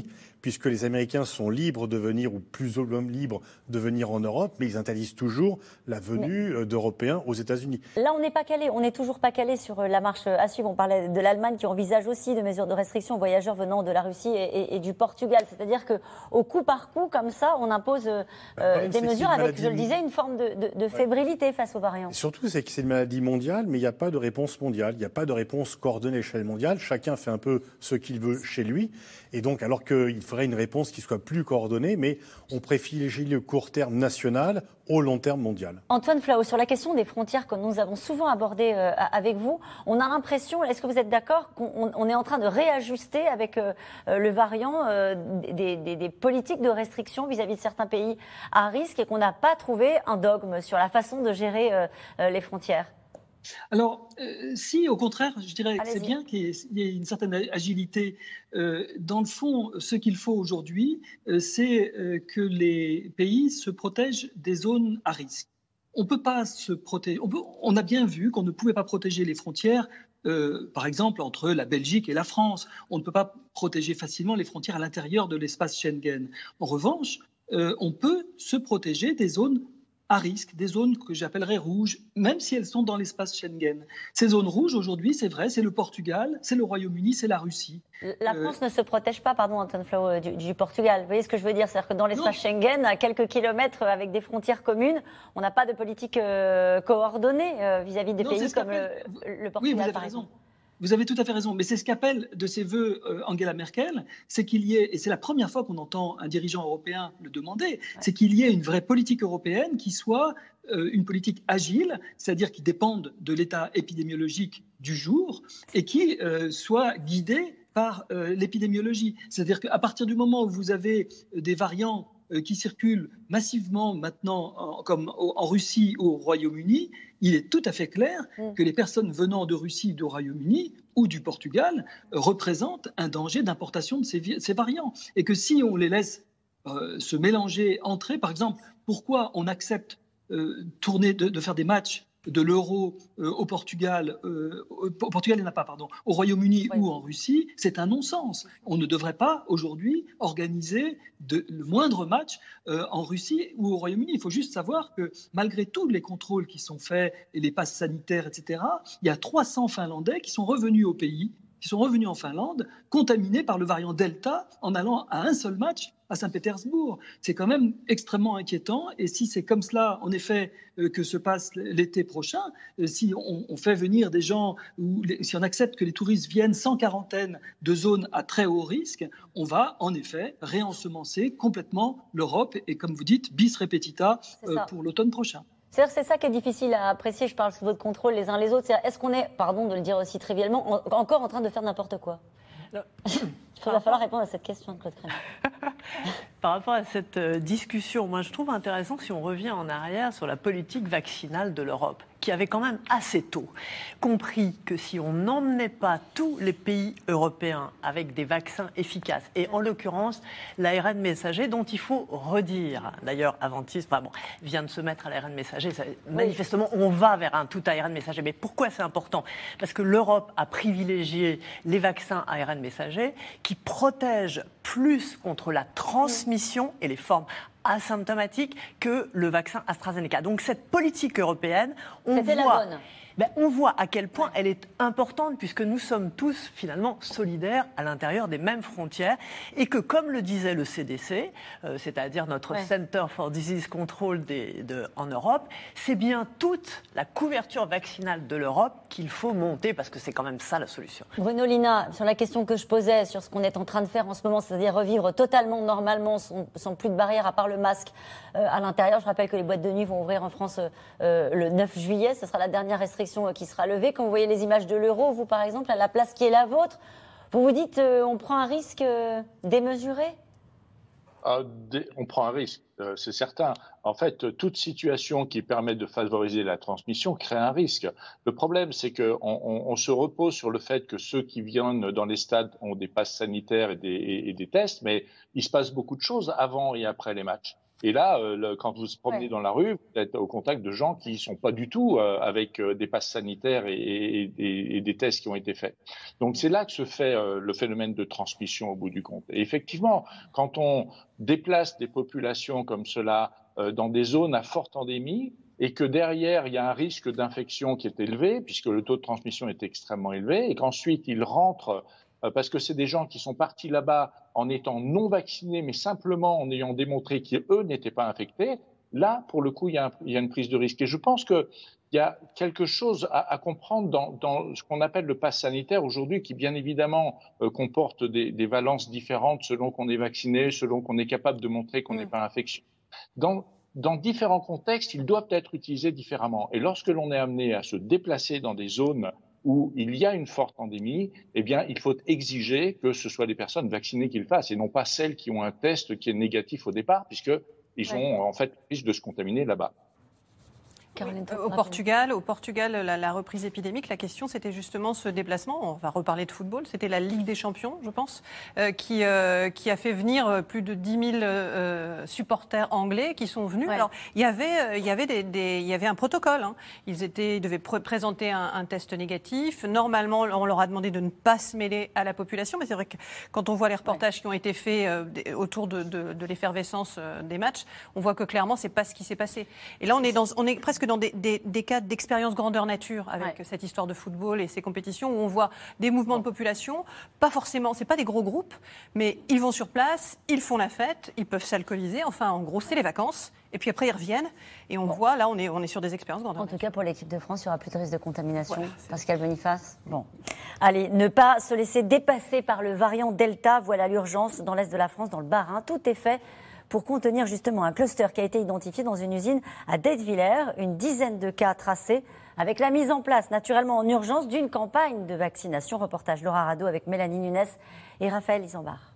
puisque les Américains sont libres de venir, ou plus ou moins libres de venir en Europe, mais ils interdisent toujours la venue euh, d'Européens aux États-Unis. Là, on n'est pas calé, on n'est toujours pas calé sur euh, la marche à suivre. On parlait de l'Allemagne qui envisage aussi de mesures de restriction aux voyageurs venant de la Russie et, du Portugal. C'est-à-dire qu'au coup par coup, comme ça, on impose bah, des mesures avec, je le disais, une forme de, fébrilité face aux variants. surtout, c'est que c'est une maladie mondiale, mais il n'y a pas de réponse mondiale. Il n'y a pas de réponse coordonnée à l'échelle mondiale. Chacun fait un peu ce qu'il veut chez lui. Et donc, alors qu'il faudrait une réponse qui soit plus coordonnée, mais on privilégie le court terme national au long terme mondial. Antoine Flao, sur la question des frontières que nous avons souvent abordée euh, avec vous, on a l'impression, est-ce que vous êtes d'accord qu'on est en train de réajuster avec euh, euh, le variant des, politiques de restriction vis-à-vis de certains pays à risque et qu'on n'a pas trouvé un dogme sur la façon de gérer les frontières? Alors, euh, si, au contraire, je dirais que c'est bien qu'il y, ait une certaine agilité. Euh, dans le fond, ce qu'il faut aujourd'hui, euh, c'est que les pays se protègent des zones à risque. On peut pas se protéger. On, a bien vu qu'on ne pouvait pas protéger les frontières, par exemple, entre la Belgique et la France. On ne peut pas protéger facilement les frontières à l'intérieur de l'espace Schengen. En revanche, on peut se protéger des zones à risque, des zones que j'appellerais rouges, même si elles sont dans l'espace Schengen. Ces zones rouges, aujourd'hui, c'est vrai, c'est le Portugal, c'est le Royaume-Uni, c'est la Russie. La euh, France ne se protège pas, pardon, Antoine Flau, euh, du, Portugal. Vous voyez ce que je veux dire? C'est-à-dire que dans l'espace Schengen, à quelques kilomètres avec des frontières communes, on n'a pas de politique euh, coordonnée vis-à-vis des pays comme le, Portugal, oui, vous avez par raison. Vous avez tout à fait raison, mais c'est ce qu'appelle de ses voeux euh, Angela Merkel, c'est qu'il y ait, et c'est la première fois qu'on entend un dirigeant européen le demander, c'est qu'il y ait une vraie politique européenne qui soit euh, une politique agile, c'est-à-dire qui dépende de l'état épidémiologique du jour et qui euh, soit guidée par l'épidémiologie. C'est-à-dire qu'à partir du moment où vous avez des variants qui circulent massivement maintenant, comme en Russie ou au Royaume-Uni, il est tout à fait clair mm. que les personnes venant de Russie, du Royaume-Uni ou du Portugal euh, représentent un danger d'importation de ces, variants. Et que si on les laisse euh, se mélanger, entrer, par exemple, pourquoi on accepte tourner, de, faire des matchs de l'euro euh, au Portugal, euh, au Portugal il n'y en a pas, pardon, au Royaume-Uni ou en Russie, c'est un non-sens. On ne devrait pas aujourd'hui organiser de, le moindre match euh, en Russie ou au Royaume-Uni. Il faut juste savoir que malgré tous les contrôles qui sont faits et les passes sanitaires, etc., il y a 300 Finlandais qui sont revenus au pays qui sont revenus en Finlande, contaminés par le variant Delta en allant à un seul match à Saint-Pétersbourg. C'est quand même extrêmement inquiétant. Et si c'est comme cela, en effet, euh, que se passe l'été prochain, euh, si on, fait venir des gens, ou si on accepte que les touristes viennent sans quarantaine de zones à très haut risque, on va en effet réensemencer complètement l'Europe et, comme vous dites, bis repetita euh, pour l'automine prochain. C'est ça qui est difficile à apprécier, je parle sous votre contrôle les uns les autres. Est-ce qu'on est, pardon de le dire aussi trivialement, encore en train de faire n'importe quoi? Il va falloir répondre à cette question, Claude. Par rapport à cette euh, discussion, moi je trouve intéressant si on revient en arrière sur la politique vaccinale de l'Europe, qui avait quand même assez tôt compris que si on n'emmenait pas tous les pays européens avec des vaccins efficaces, et en l'occurrence l'ARN messager, dont il faut redire, d'ailleurs Aventis enfin bon, vient de se mettre à l'ARN messager, manifestement on va vers un tout ARN messager. Mais pourquoi c'est important? Parce que l'Europe a privilégié les vaccins ARN messager qui protègent plus contre la transmission et les formes asymptomatiques que le vaccin AstraZeneca. Donc cette politique européenne, on voit... La bonne. Ben, on voit à quel point elle est importante puisque nous sommes tous finalement solidaires à l'intérieur des mêmes frontières et que, comme le disait le CDC, euh, c'est-à-dire notre Center for Disease Control de, en Europe, c'est bien toute la couverture vaccinale de l'Europe qu'il faut monter parce que c'est quand même ça la solution. Bruno Lina, sur la question que je posais sur ce qu'on est en train de faire en ce moment, c'est-à-dire revivre totalement normalement sans, plus de barrières à part le masque euh, à l'intérieur, je rappelle que les boîtes de nuit vont ouvrir en France euh, le 9 juillet, ce sera la dernière restriction euh, qui sera levée. Quand vous voyez les images de l'euro, vous par exemple, à la place qui est la vôtre, vous vous dites euh, on prend un risque euh, démesuré? Ah, on prend un risque, c'est certain. En fait, toute situation qui permet de favoriser la transmission crée un risque. Le problème, c'est qu'on on, se repose sur le fait que ceux qui viennent dans les stades ont des passes sanitaires et des tests, mais il se passe beaucoup de choses avant et après les matchs. Et là, euh, quand vous vous promenez dans la rue, vous êtes au contact de gens qui ne sont pas du tout euh, avec euh, des passes sanitaires et, des tests qui ont été faits. Donc c'est là que se fait le phénomène de transmission au bout du compte. Et effectivement, quand on déplace des populations comme cela dans des zones à forte endémie, et que derrière, il y a un risque d'infection qui est élevé, puisque le taux de transmission est extrêmement élevé, et qu'ensuite ils rentrent euh, parce que c'est des gens qui sont partis là-bas en étant non vaccinés, mais simplement en ayant démontré qu'eux n'étaient pas infectés. Là, pour le coup, il y, a une prise de risque. Et je pense qu'il y a quelque chose à, comprendre dans, ce qu'on appelle le pass sanitaire aujourd'hui, qui bien évidemment euh, comporte des, valences différentes selon qu'on est vacciné, selon qu'on est capable de montrer qu'on n'est mm. pas infectieux. Dans, dans différents contextes, ils doivent être utilisés différemment. Et lorsque l'on est amené à se déplacer dans des zones où il y a une forte endémie, eh bien, il faut exiger que ce soit les personnes vaccinées qui le fassent et non pas celles qui ont un test qui est négatif au départ, puisqu'ils ont en fait risque de se contaminer là-bas au Portugal, au Portugal, la, reprise épidémique, la question c'était justement ce déplacement. On va reparler de football. C'était la Ligue des Champions, je pense, euh, qui euh, qui a fait venir euh, plus de 10 000 supporters anglais qui sont venus. Alors il y avait il y avait des, il y avait un protocole. Hein. Ils étaient ils devaient présenter un, test négatif. Normalement, on leur a demandé de ne pas se mêler à la population, mais c'est vrai que quand on voit les reportages qui ont été faits autour de, de, de l'effervescence des matchs, on voit que clairement c'est pas ce qui s'est passé. Et là on est dans on est presque dans des, des, cas d'expérience grandeur nature avec cette histoire de football et ces compétitions où on voit des mouvements de population, pas forcément, c'est pas des gros groupes, mais ils vont sur place, ils font la fête, ils peuvent s'alcooliser, enfin en gros c'est les vacances. Et puis après, ils reviennent et on voit, là, on est, on est sur des expériences grandeur En tout cas, pour l'équipe de France, il n'y aura plus de risque de contamination. Pascal Boniface Bon. Allez, ne pas se laisser dépasser par le variant Delta. Voilà l'urgence dans l'Est de la France, dans le Bas-Rhin. Tout est fait pour contenir justement un cluster qui a été identifié dans une usine à Detteviller, une dizaine de cas tracés avec la mise en place naturellement en urgence d'une campagne de vaccination. Reportage Laura Rado avec Mélanie Nunes et Raphaël Isambard.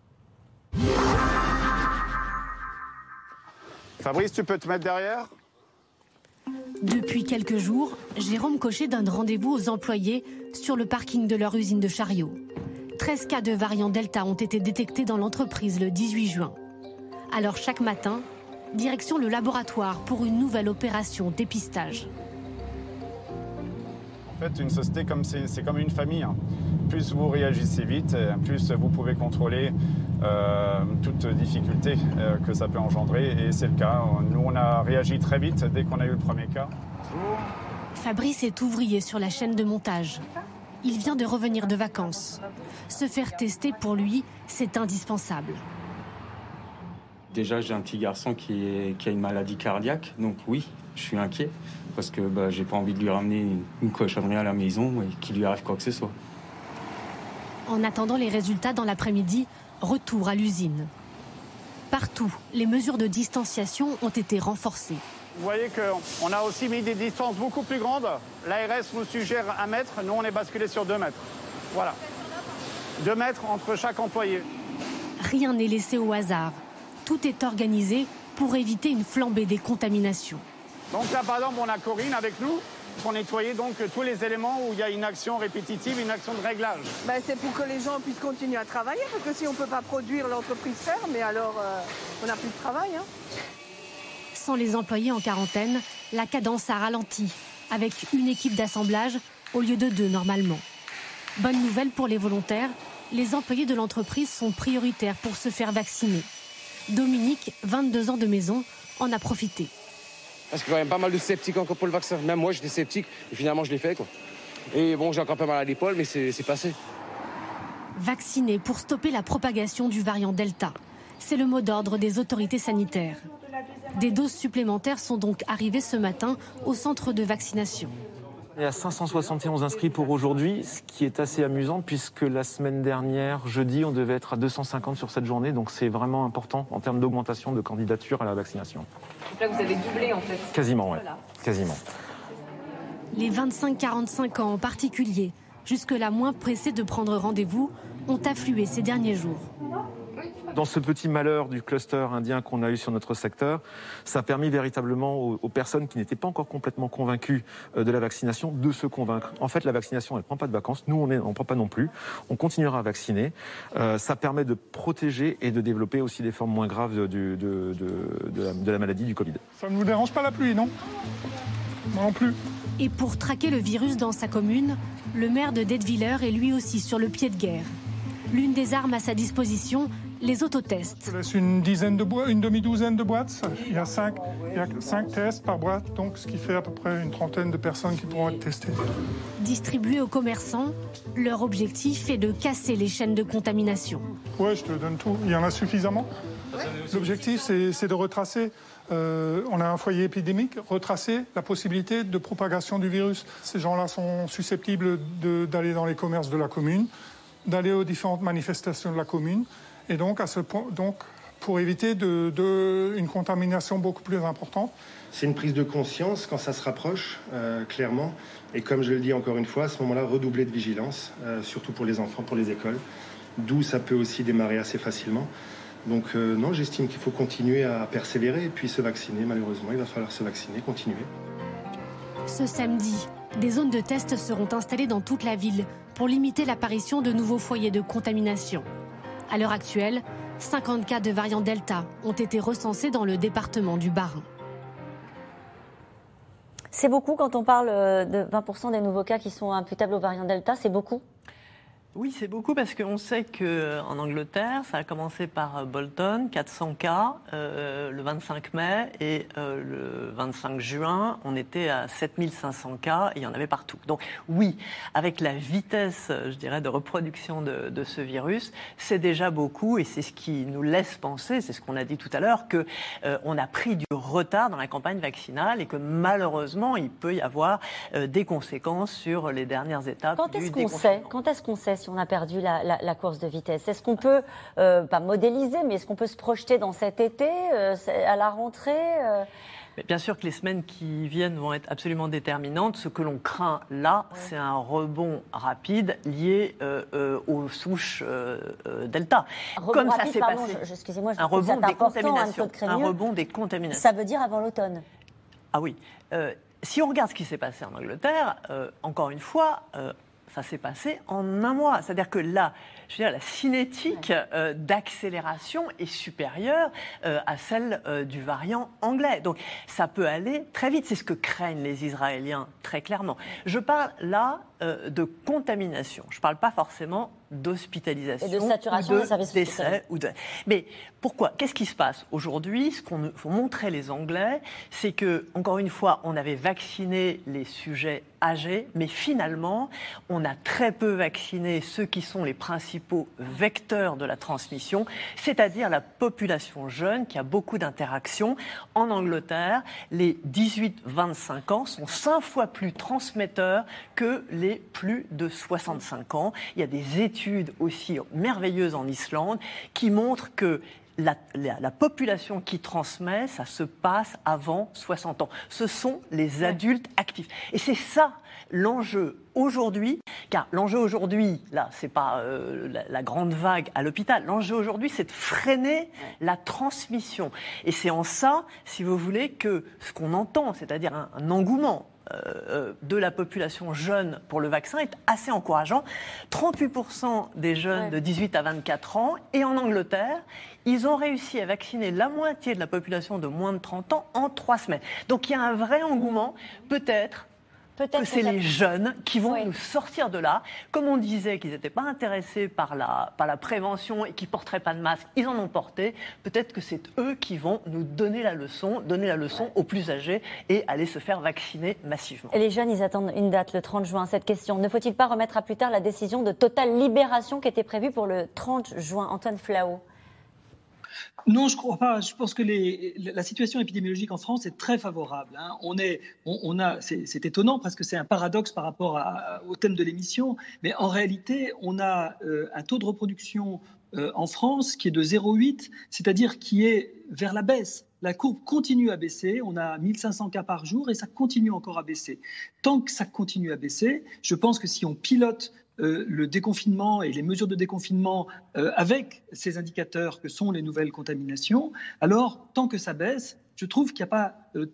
Fabrice, tu peux te mettre derrière? Depuis quelques jours, Jérôme Cochet donne rendez-vous aux employés sur le parking de leur usine de chariot. 13 cas de variant Delta ont été détectés dans l'entreprise le 18 juin. Alors chaque matin, direction le laboratoire pour une nouvelle opération dépistage. En fait, une société, comme c'est comme une famille. Hein. Plus vous réagissez vite, plus vous pouvez contrôler euh, toute difficulté euh, que ça peut engendrer. Et c'est le cas. Nous, on a réagi très vite dès qu'on a eu le premier cas. Fabrice est ouvrier sur la chaîne de montage. Il vient de revenir de vacances. Se faire tester pour lui, c'est indispensable. Déjà, j'ai un petit garçon qui, a une maladie cardiaque, donc oui, je suis inquiet parce que bah, j'ai pas envie de lui ramener une, cochonnerie à la maison et qu'il lui arrive quoi que ce soit. En attendant les résultats dans l'après-midi, retour à l'usine. Partout, les mesures de distanciation ont été renforcées. Vous voyez qu'on a aussi mis des distances beaucoup plus grandes. L'ARS nous suggère un mètre, nous on est basculé sur deux mètres. Voilà. Deux mètres entre chaque employé. Rien n'est laissé au hasard tout est organisé pour éviter une flambée des contaminations. Donc là, par exemple, on a Corinne avec nous pour nettoyer donc tous les éléments où il y a une action répétitive, une action de réglage. Ben, c'est pour que les gens puissent continuer à travailler, parce que si on ne peut pas produire, l'entreprise ferme, mais alors euh, on n'a plus de travail. Hein. Sans les employés en quarantaine, la cadence a ralenti, avec une équipe d'assemblage au lieu de deux normalement. Bonne nouvelle pour les volontaires, les employés de l'entreprise sont prioritaires pour se faire vacciner. Dominique, 22 ans de maison, en a profité. Parce qu'il y a pas mal de sceptiques encore pour le vaccin. Même moi, j'étais sceptique et finalement, je l'ai fait. Quoi. Et bon, j'ai encore pas mal à l'épaule, mais c'est passé. Vacciner pour stopper la propagation du variant Delta. C'est le mot d'ordre des autorités sanitaires. Des doses supplémentaires sont donc arrivées ce matin au centre de vaccination. Il y a 571 inscrits pour aujourd'hui, ce qui est assez amusant puisque la semaine dernière, jeudi, on devait être à 250 sur cette journée. Donc c'est vraiment important en termes d'augmentation de candidature à la vaccination. Donc là, vous avez doublé en fait Quasiment, oui. Quasiment. Les 25-45 ans en particulier, jusque-là moins pressés de prendre rendez-vous, ont afflué ces derniers jours. Dans ce petit malheur du cluster indien qu'on a eu sur notre secteur, ça a permis véritablement aux, personnes qui n'étaient pas encore complètement convaincues euh, de la vaccination de se convaincre. En fait, la vaccination, elle ne prend pas de vacances. Nous, on ne prend pas non plus. On continuera à vacciner. Euh, ça permet de protéger et de développer aussi des formes moins graves de, de, la, de la maladie du Covid. Ça ne vous dérange pas la pluie, non? Moi non plus. Et pour traquer le virus dans sa commune, le maire de Detwiller est lui aussi sur le pied de guerre. L'une des armes à sa disposition, les autotests. Je laisse une dizaine de boîtes, une demi-douzaine de boîtes. Il y, a cinq, il y a cinq tests par boîte, donc ce qui fait à peu près une trentaine de personnes qui pourront être testées. Distribués aux commerçants, leur objectif est de casser les chaînes de contamination. Oui, je te donne tout. Il y en a suffisamment. L'objectif, c'est de retracer. Euh, on a un foyer épidémique, retracer la possibilité de propagation du virus. Ces gens-là sont susceptibles d'aller dans les commerces de la commune, d'aller aux différentes manifestations de la commune, et donc, à ce point, donc pour éviter de, une contamination beaucoup plus importante. C'est une prise de conscience quand ça se rapproche, euh, clairement. Et comme je le dis encore une fois, à ce moment-là, redoubler de vigilance, euh, surtout pour les enfants, pour les écoles, d'où ça peut aussi démarrer assez facilement. Donc euh, non, j'estime qu'il faut continuer à persévérer et puis se vacciner. Malheureusement, il va falloir se vacciner, continuer. Ce samedi, des zones de test seront installées dans toute la ville pour limiter l'apparition de nouveaux foyers de contamination. À l'heure actuelle, 50 cas de variant Delta ont été recensés dans le département du Bas-Rhin. C'est beaucoup quand on parle euh, de 20% des nouveaux cas qui sont imputables au variant Delta, c'est beaucoup? Oui, c'est beaucoup parce qu'on sait qu'en euh, Angleterre, ça a commencé par euh, Bolton, 400 cas euh, le 25 mai, et le 25 juin, on était à 7500 cas, et il y en avait partout. Donc oui, avec la vitesse, je dirais, de reproduction de, de ce virus, c'est déjà beaucoup, et c'est ce qui nous laisse penser, c'est ce qu'on a dit tout à l'heure, que on a pris du retard dans la campagne vaccinale, et que malheureusement, il peut y avoir des conséquences sur les dernières étapes Quand est-ce qu'on sait? Quand est-ce qu'on sait? On a perdu la, course de vitesse Est-ce qu'on peut, euh, pas modéliser, mais est-ce qu'on peut se projeter dans cet été, euh, à la rentrée euh? Bien sûr que les semaines qui viennent vont être absolument déterminantes. Ce que l'on craint là, c'est un rebond rapide lié aux souches Delta. Comme ça s'est passé. Excusez-moi, un rebond des contaminations. Un rebond des contaminations. Ça veut dire avant l'automne. Ah oui. si on regarde ce qui s'est passé en Angleterre, encore une fois, ça s'est passé en un mois. C'est-à-dire que là, je veux dire, la cinétique euh, d'accélération est supérieure euh, à celle euh, du variant anglais. Donc ça peut aller très vite. C'est ce que craignent les Israéliens très clairement. Je parle là de contamination. Je ne parle pas forcément d'hospitalisation. Et de saturation ou de décès. Ou de... Mais pourquoi? Qu'est-ce qui se passe? Aujourd'hui Ce qu'on faut montrer les Anglais, c'est que, encore une fois, on avait vacciné les sujets âgés, mais finalement, on a très peu vacciné ceux qui sont les principaux vecteurs de la transmission, c'est-à-dire la population jeune qui a beaucoup d'interactions. En Angleterre, les 18-25 ans sont cinq fois plus transmetteurs que les plus de 65 ans. Il y a des études aussi merveilleuses en Islande qui montrent que la, population qui transmet, ça se passe avant 60 ans. Ce sont les adultes actifs. Et c'est ça l'enjeu aujourd'hui, car l'enjeu aujourd'hui, là, c'est pas euh, la, grande vague à l'hôpital. L'enjeu aujourd'hui, c'est de freiner la transmission. Et c'est en ça, si vous voulez, que ce qu'on entend, c'est-à-dire un engouement de la population jeune pour le vaccin est assez encourageant. 38% des jeunes de 18 à 24 ans. Et en Angleterre, ils ont réussi à vacciner la moitié de la population de moins de 30 ans en trois semaines. Donc il y a un vrai engouement, peut-être que c'est les jeunes qui vont nous sortir de là. Comme on disait qu'ils n'étaient pas intéressés par la, par la prévention et qu'ils ne porteraient pas de masque, ils en ont porté. Peut-être que c'est eux qui vont nous donner la leçon, donner la leçon aux plus âgés et aller se faire vacciner massivement. Et les jeunes, ils attendent une date, le 30 juin. Cette question, ne faut-il pas remettre à plus tard la décision de totale libération qui était prévue pour le 30 juin? Antoine Flao non, je ne crois pas. Je pense que la situation épidémiologique en France est très favorable. Hein. On est, on, a, c'est étonnant parce que c'est un paradoxe par rapport au thème de l'émission, mais en réalité, on a euh, un taux de reproduction euh, en France qui est de 0,8, c'est-à-dire qui est vers la baisse. La courbe continue à baisser. On a 1500 cas par jour et ça continue encore à baisser. Tant que ça continue à baisser, je pense que si on pilote euh, le déconfinement et les mesures de déconfinement euh, avec ces indicateurs que sont les nouvelles contaminations, alors tant que ça baisse, je trouve qu'il n'y a pas euh,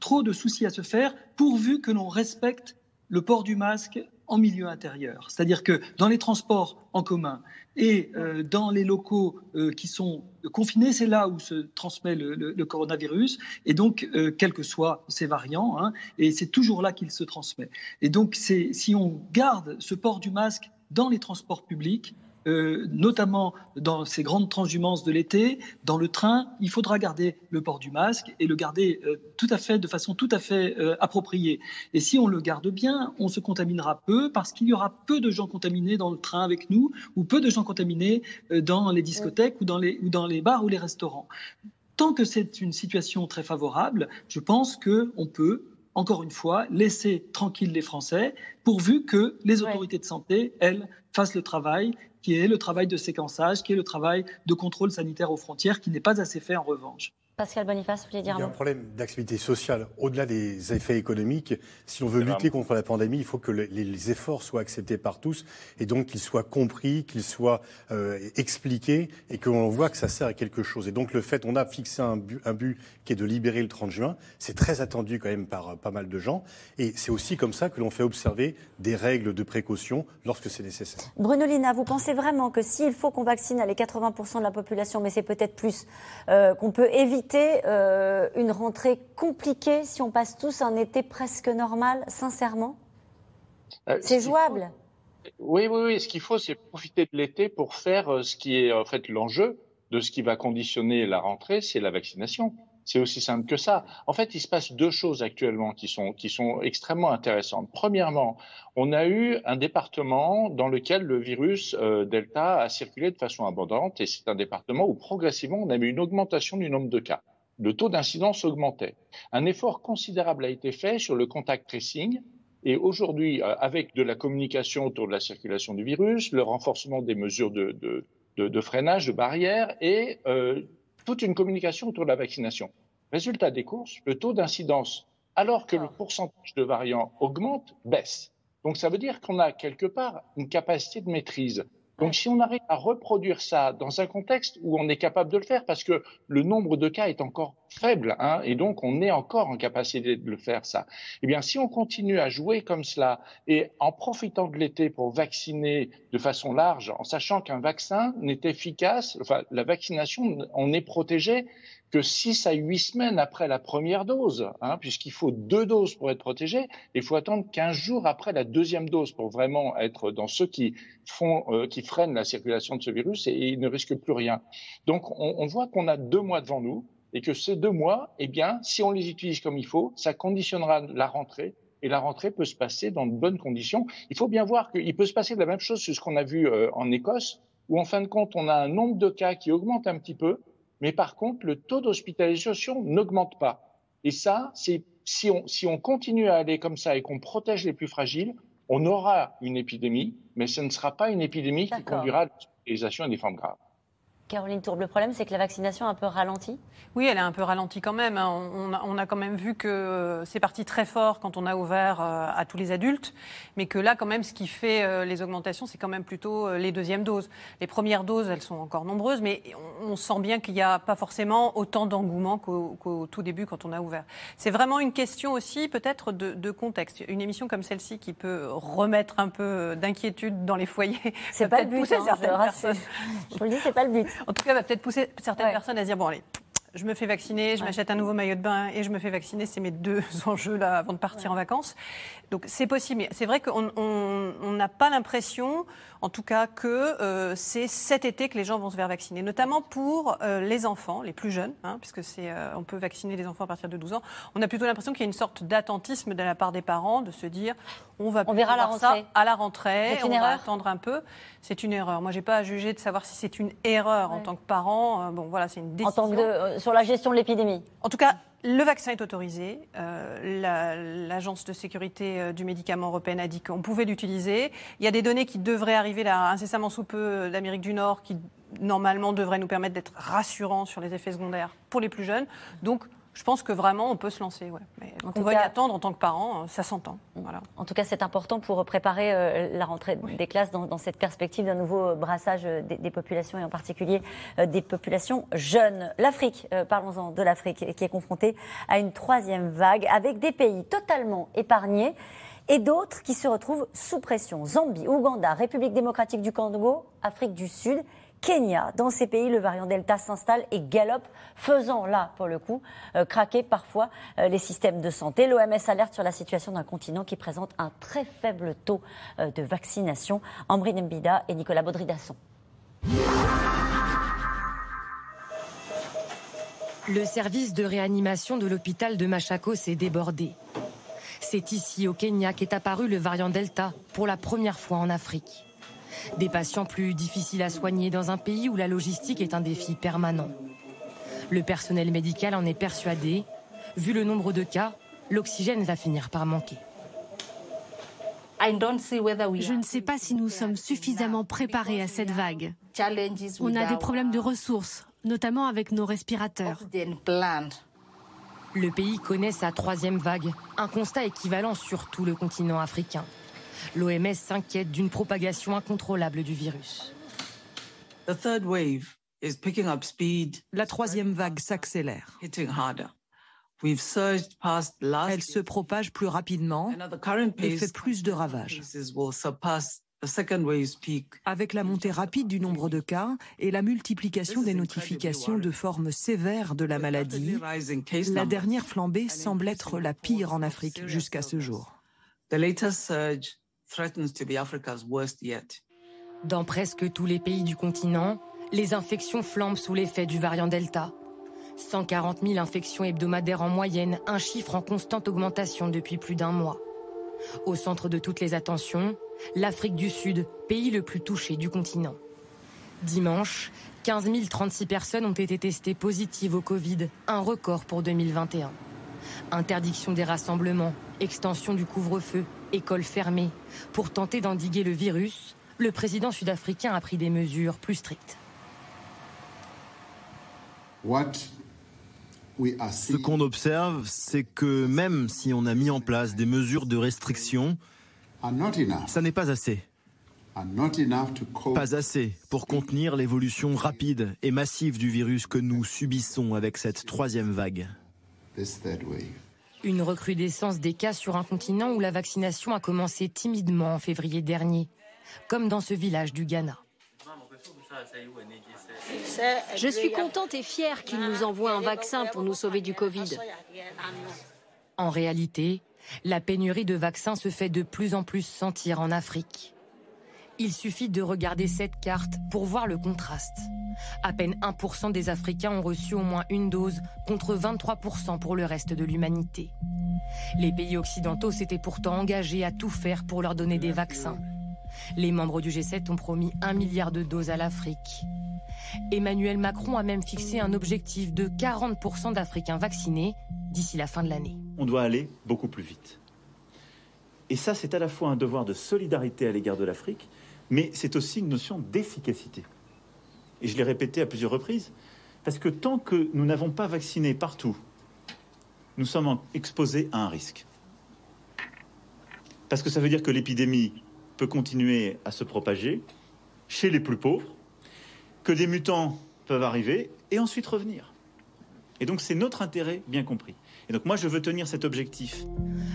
trop de soucis à se faire pourvu que l'on respecte le port du masque en milieu intérieur. C'est-à-dire que dans les transports en commun et euh, dans les locaux euh, qui sont confinés, c'est là où se transmet le, coronavirus, et donc, euh, quels que soient ces variants, hein, et c'est toujours là qu'il se transmet. Et donc, si on garde ce port du masque dans les transports publics, euh, notamment dans ces grandes transhumances de l'été, dans le train, il faudra garder le port du masque et le garder euh, tout à fait de façon tout à fait euh, appropriée. Et si on le garde bien, on se contaminera peu parce qu'il y aura peu de gens contaminés dans le train avec nous ou peu de gens contaminés dans les discothèques ou dans les, ou dans les bars ou les restaurants. Tant que c'est une situation très favorable, je pense qu'on peut encore une fois, laisser tranquilles les Français, pourvu que les autorités de santé, elles, fassent le travail qui est le travail de séquençage, qui est le travail de contrôle sanitaire aux frontières, qui n'est pas assez fait en revanche. Pascal Boniface, vous vouliez dire Il y a un problème d'activité sociale. Au-delà des effets économiques, si on veut lutter contre la pandémie, il faut que les, efforts soient acceptés par tous et donc qu'ils soient compris, qu'ils soient euh, expliqués et qu'on voit que ça sert à quelque chose. Et donc le fait, on a fixé un but, un but qui est de libérer le 30 juin, c'est très attendu quand même par pas mal de gens. Et c'est aussi comme ça que l'on fait observer des règles de précaution lorsque c'est nécessaire. Bruno Lina, vous pensez vraiment que s'il faut qu'on vaccine les 80% de la population, mais c'est peut-être plus, euh, qu'on peut éviter euh, une rentrée compliquée si on passe tous un été presque normal, sincèrement? Euh, C'est jouable? Oui, oui, oui. Ce qu'il faut, c'est profiter de l'été pour faire euh, ce qui est en fait l'enjeu de ce qui va conditionner la rentrée, c'est la vaccination. C'est aussi simple que ça. En fait, il se passe deux choses actuellement qui sont, extrêmement intéressantes. Premièrement, on a eu un département dans lequel le virus euh, Delta a circulé de façon abondante et c'est un département où progressivement on a eu une augmentation du nombre de cas. Le taux d'incidence augmentait. Un effort considérable a été fait sur le contact tracing et aujourd'hui, euh, avec de la communication autour de la circulation du virus, le renforcement des mesures de freinage, de barrières et euh, toute une communication autour de la vaccination. Résultat des courses, le taux d'incidence, alors que le pourcentage de variants augmente, baisse. Donc ça veut dire qu'on a quelque part une capacité de maîtrise. Donc si on arrive à reproduire ça dans un contexte où on est capable de le faire, parce que le nombre de cas est encore faible, hein, et donc on est encore en capacité de le faire ça, eh bien si on continue à jouer comme cela et en profitant de l'été pour vacciner de façon large, en sachant qu'un vaccin n'est efficace, enfin la vaccination, on est protégé que 6 à 8 semaines après la première dose, hein, puisqu'il faut deux doses pour être protégé, il faut attendre 15 jours après la deuxième dose pour vraiment être dans ceux qui font, euh, qui freinent la circulation de ce virus et, ils ne risquent plus rien. Donc on, on voit qu'on a deux mois devant nous et que ces deux mois, eh bien, si on les utilise comme il faut, ça conditionnera la rentrée et la rentrée peut se passer dans de bonnes conditions. Il faut bien voir qu'il peut se passer de la même chose sur ce qu'on a vu euh, en Écosse, où en fin de compte, on a un nombre de cas qui augmente un petit peu, mais par contre, le taux d'hospitalisation n'augmente pas. Et ça, c'est si on, si on continue à aller comme ça et qu'on protège les plus fragiles, on aura une épidémie, mais ce ne sera pas une épidémie qui conduira à l'hospitalisation et des formes graves. Caroline Tourbe, le problème, c'est que la vaccination a un peu ralenti Oui, elle est un peu ralentie quand même. Hein. On a, quand même vu que euh, c'est parti très fort quand on a ouvert euh, à tous les adultes, mais que là, quand même, ce qui fait euh, les augmentations, c'est quand même plutôt les deuxièmes doses. Les premières doses, elles sont encore nombreuses, mais on, sent bien qu'il n'y a pas forcément autant d'engouement qu'au tout début quand on a ouvert. C'est vraiment une question aussi, peut-être, de, contexte. Une émission comme celle-ci qui peut remettre un peu d'inquiétude dans les foyers. C'est pas le but, hein, je, je vous le dis, c'est pas le but en tout cas, va peut-être pousser certaines personnes à se dire bon, allez, je me fais vacciner, je m'achète un nouveau maillot de bain et je me fais vacciner. C'est mes deux enjeux là avant de partir en vacances. Donc c'est possible. C'est vrai qu'on n'a pas l'impression, en tout cas, que euh, c'est cet été que les gens vont se faire vacciner, notamment pour euh, les enfants, les plus jeunes, hein, puisque c'est, euh, on peut vacciner les enfants à partir de 12 ans. On a plutôt l'impression qu'il y a une sorte d'attentisme de la part des parents de se dire on va on verra la rentrée. ça à la rentrée, on va attendre un peu. C'est une erreur. Moi, j'ai pas à juger de savoir si c'est une erreur en tant que parent. bon, voilà, c'est une décision. En tant que sur la gestion de l'épidémie. En tout cas, le vaccin est autorisé. Euh, L'Agence de sécurité euh, du médicament européenne a dit qu'on pouvait l'utiliser. Il y a des données qui devraient arriver incessamment sous peu euh, d'Amérique du Nord qui normalement devraient nous permettre d'être rassurants sur les effets secondaires pour les plus jeunes. Donc je pense que vraiment on peut se lancer. Ouais. Mais on va y attendre en tant que parent, ça s'entend. Voilà. En tout cas, c'est important pour préparer euh, la rentrée des classes dans, cette perspective d'un nouveau brassage des, populations et en particulier euh, des populations jeunes. L'Afrique, euh, parlons-en de l'Afrique, qui est confrontée à une troisième vague avec des pays totalement épargnés et d'autres qui se retrouvent sous pression. Zambie, Ouganda, République démocratique du Congo, Afrique du Sud Kenya. Dans ces pays, le variant Delta s'installe et galope, faisant là, pour le coup, euh, craquer parfois euh, les systèmes de santé. L'OMS alerte sur la situation d'un continent qui présente un très faible taux euh, de vaccination. Ambry Mbida et Nicolas Baudry-Dasson. Le service de réanimation de l'hôpital de Machako s'est débordé. C'est ici, au Kenya, qu'est apparu le variant Delta pour la première fois en Afrique. Des patients plus difficiles à soigner dans un pays où la logistique est un défi permanent. Le personnel médical en est persuadé. Vu le nombre de cas, l'oxygène va finir par manquer. Je ne sais pas si nous sommes suffisamment préparés à cette vague. On a des problèmes de ressources, notamment avec nos respirateurs. Le pays connaît sa troisième vague, un constat équivalent sur tout le continent africain. L'OMS s'inquiète d'une propagation incontrôlable du virus. La troisième vague s'accélère. Elle se propage plus rapidement et fait plus de ravages. Avec la montée rapide du nombre de cas et la multiplication des notifications de formes sévères de la maladie, la dernière flambée semble être la pire en Afrique jusqu'à ce jour. Dans presque tous les pays du continent, les infections flambent sous l'effet du variant Delta. 140 000 infections hebdomadaires en moyenne, un chiffre en constante augmentation depuis plus d'un mois. Au centre de toutes les attentions, l'Afrique du Sud, pays le plus touché du continent. Dimanche, 15 036 personnes ont été testées positives au Covid, un record pour 2021. Interdiction des rassemblements, extension du couvre-feu, écoles fermées. Pour tenter d'endiguer le virus, le président sud-africain a pris des mesures plus strictes. Ce qu'on observe, c'est que même si on a mis en place des mesures de restriction, ça n'est pas assez. Pas assez pour contenir l'évolution rapide et massive du virus que nous subissons avec cette troisième vague. Une recrudescence des cas sur un continent où la vaccination a commencé timidement en février dernier, comme dans ce village du Ghana. Je suis contente et fière qu'ils nous envoient un vaccin pour nous sauver du Covid. En réalité, la pénurie de vaccins se fait de plus en plus sentir en Afrique. Il suffit de regarder cette carte pour voir le contraste. À peine 1% des Africains ont reçu au moins une dose contre 23% pour le reste de l'humanité. Les pays occidentaux s'étaient pourtant engagés à tout faire pour leur donner des vaccins. Les membres du G7 ont promis un milliard de doses à l'Afrique. Emmanuel Macron a même fixé un objectif de 40% d'Africains vaccinés d'ici la fin de l'année. On doit aller beaucoup plus vite. Et ça, c'est à la fois un devoir de solidarité à l'égard de l'Afrique, mais c'est aussi une notion d'efficacité. Et je l'ai répété à plusieurs reprises, parce que tant que nous n'avons pas vacciné partout, nous sommes exposés à un risque. Parce que ça veut dire que l'épidémie peut continuer à se propager chez les plus pauvres, que des mutants peuvent arriver et ensuite revenir. Et donc c'est notre intérêt bien compris. Et donc moi, je veux tenir cet objectif.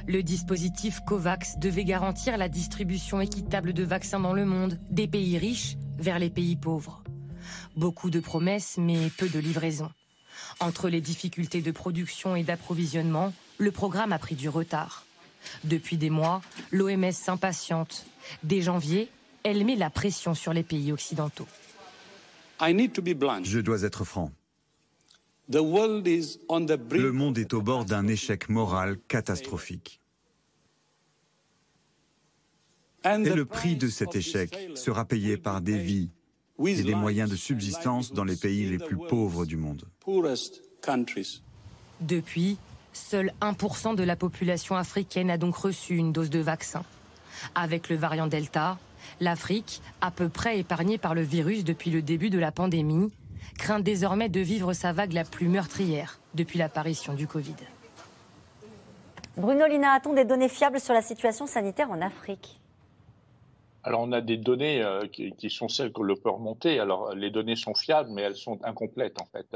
Le dispositif COVAX devait garantir la distribution équitable de vaccins dans le monde, des pays riches vers les pays pauvres. Beaucoup de promesses, mais peu de livraisons. Entre les difficultés de production et d'approvisionnement, le programme a pris du retard. Depuis des mois, l'OMS s'impatiente. Dès janvier, elle met la pression sur les pays occidentaux. Je dois être franc. Le monde est au bord d'un échec moral catastrophique. Et le prix de cet échec sera payé par des vies et des moyens de subsistance dans les pays les plus pauvres du monde. Depuis, seul 1% de la population africaine a donc reçu une dose de vaccin. Avec le variant Delta, l'Afrique, à peu près épargnée par le virus depuis le début de la pandémie, craint désormais de vivre sa vague la plus meurtrière depuis l'apparition du Covid. Bruno Lina, a-t-on des données fiables sur la situation sanitaire en Afrique? Alors, on a des données euh, qui, sont celles que l'on peut remonter. Alors, les données sont fiables, mais elles sont incomplètes, en fait.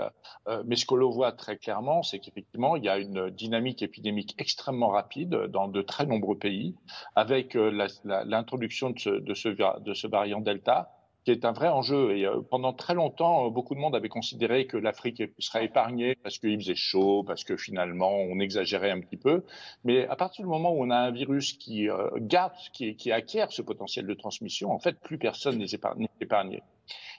Euh, mais ce que l'on voit très clairement, c'est qu'effectivement, il y a une dynamique épidémique extrêmement rapide dans de très nombreux pays, avec euh, l'introduction de ce, de, ce, de ce variant Delta qui est un vrai enjeu. Et euh, pendant très longtemps, euh, beaucoup de monde avait considéré que l'Afrique serait épargnée parce qu'il faisait chaud, parce que finalement on exagérait un petit peu. Mais à partir du moment où on a un virus qui euh, garde, qui, qui, acquiert ce potentiel de transmission, en fait, plus personne n'est épargné.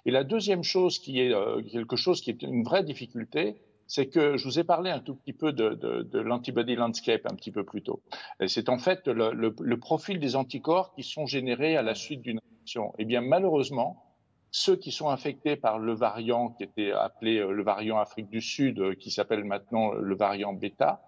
Et la deuxième chose qui est quelque chose qui est une vraie difficulté, c'est que je vous ai parlé un tout petit peu de, l'antibody landscape un petit peu plus tôt. C'est en fait le, profil des anticorps qui sont générés à la suite d'une eh bien, malheureusement, ceux qui sont infectés par le variant qui était appelé euh, le variant Afrique du Sud, euh, qui s'appelle maintenant le variant bêta,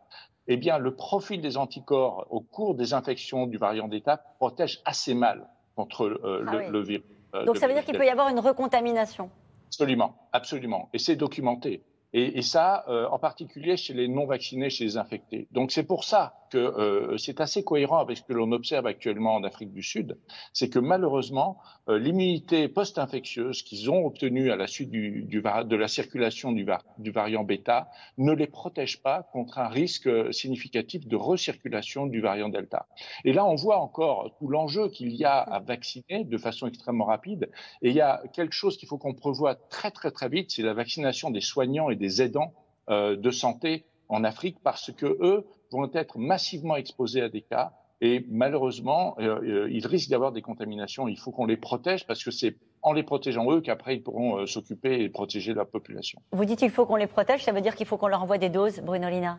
eh bien, le profil des anticorps au cours des infections du variant bêta protège assez mal contre euh, ah le, virus. Donc, ça veut dire qu'il peut y avoir une recontamination Absolument, absolument. Et c'est documenté. Et, et ça, en particulier chez les non vaccinés, chez les infectés. Donc, c'est pour ça que euh, c'est assez cohérent avec ce que l'on observe actuellement en Afrique du Sud, c'est que malheureusement, euh, l'immunité post-infectieuse qu'ils ont obtenue à la suite de la circulation du, du, variant bêta ne les protège pas contre un risque significatif de recirculation du variant delta. Et là, on voit encore tout l'enjeu qu'il y a à vacciner de façon extrêmement rapide. Et il y a quelque chose qu'il faut qu'on prévoit très très très vite, c'est la vaccination des soignants et des aidants euh, de santé en Afrique parce que eux vont être massivement exposés à des cas et malheureusement, euh, euh, il risque d'avoir des contaminations. Il faut qu'on les protège parce que c'est en les protégeant eux qu'après ils pourront euh, s'occuper et protéger la population. Vous dites qu'il faut qu'on les protège, ça veut dire qu'il faut qu'on leur envoie des doses, Bruno Lina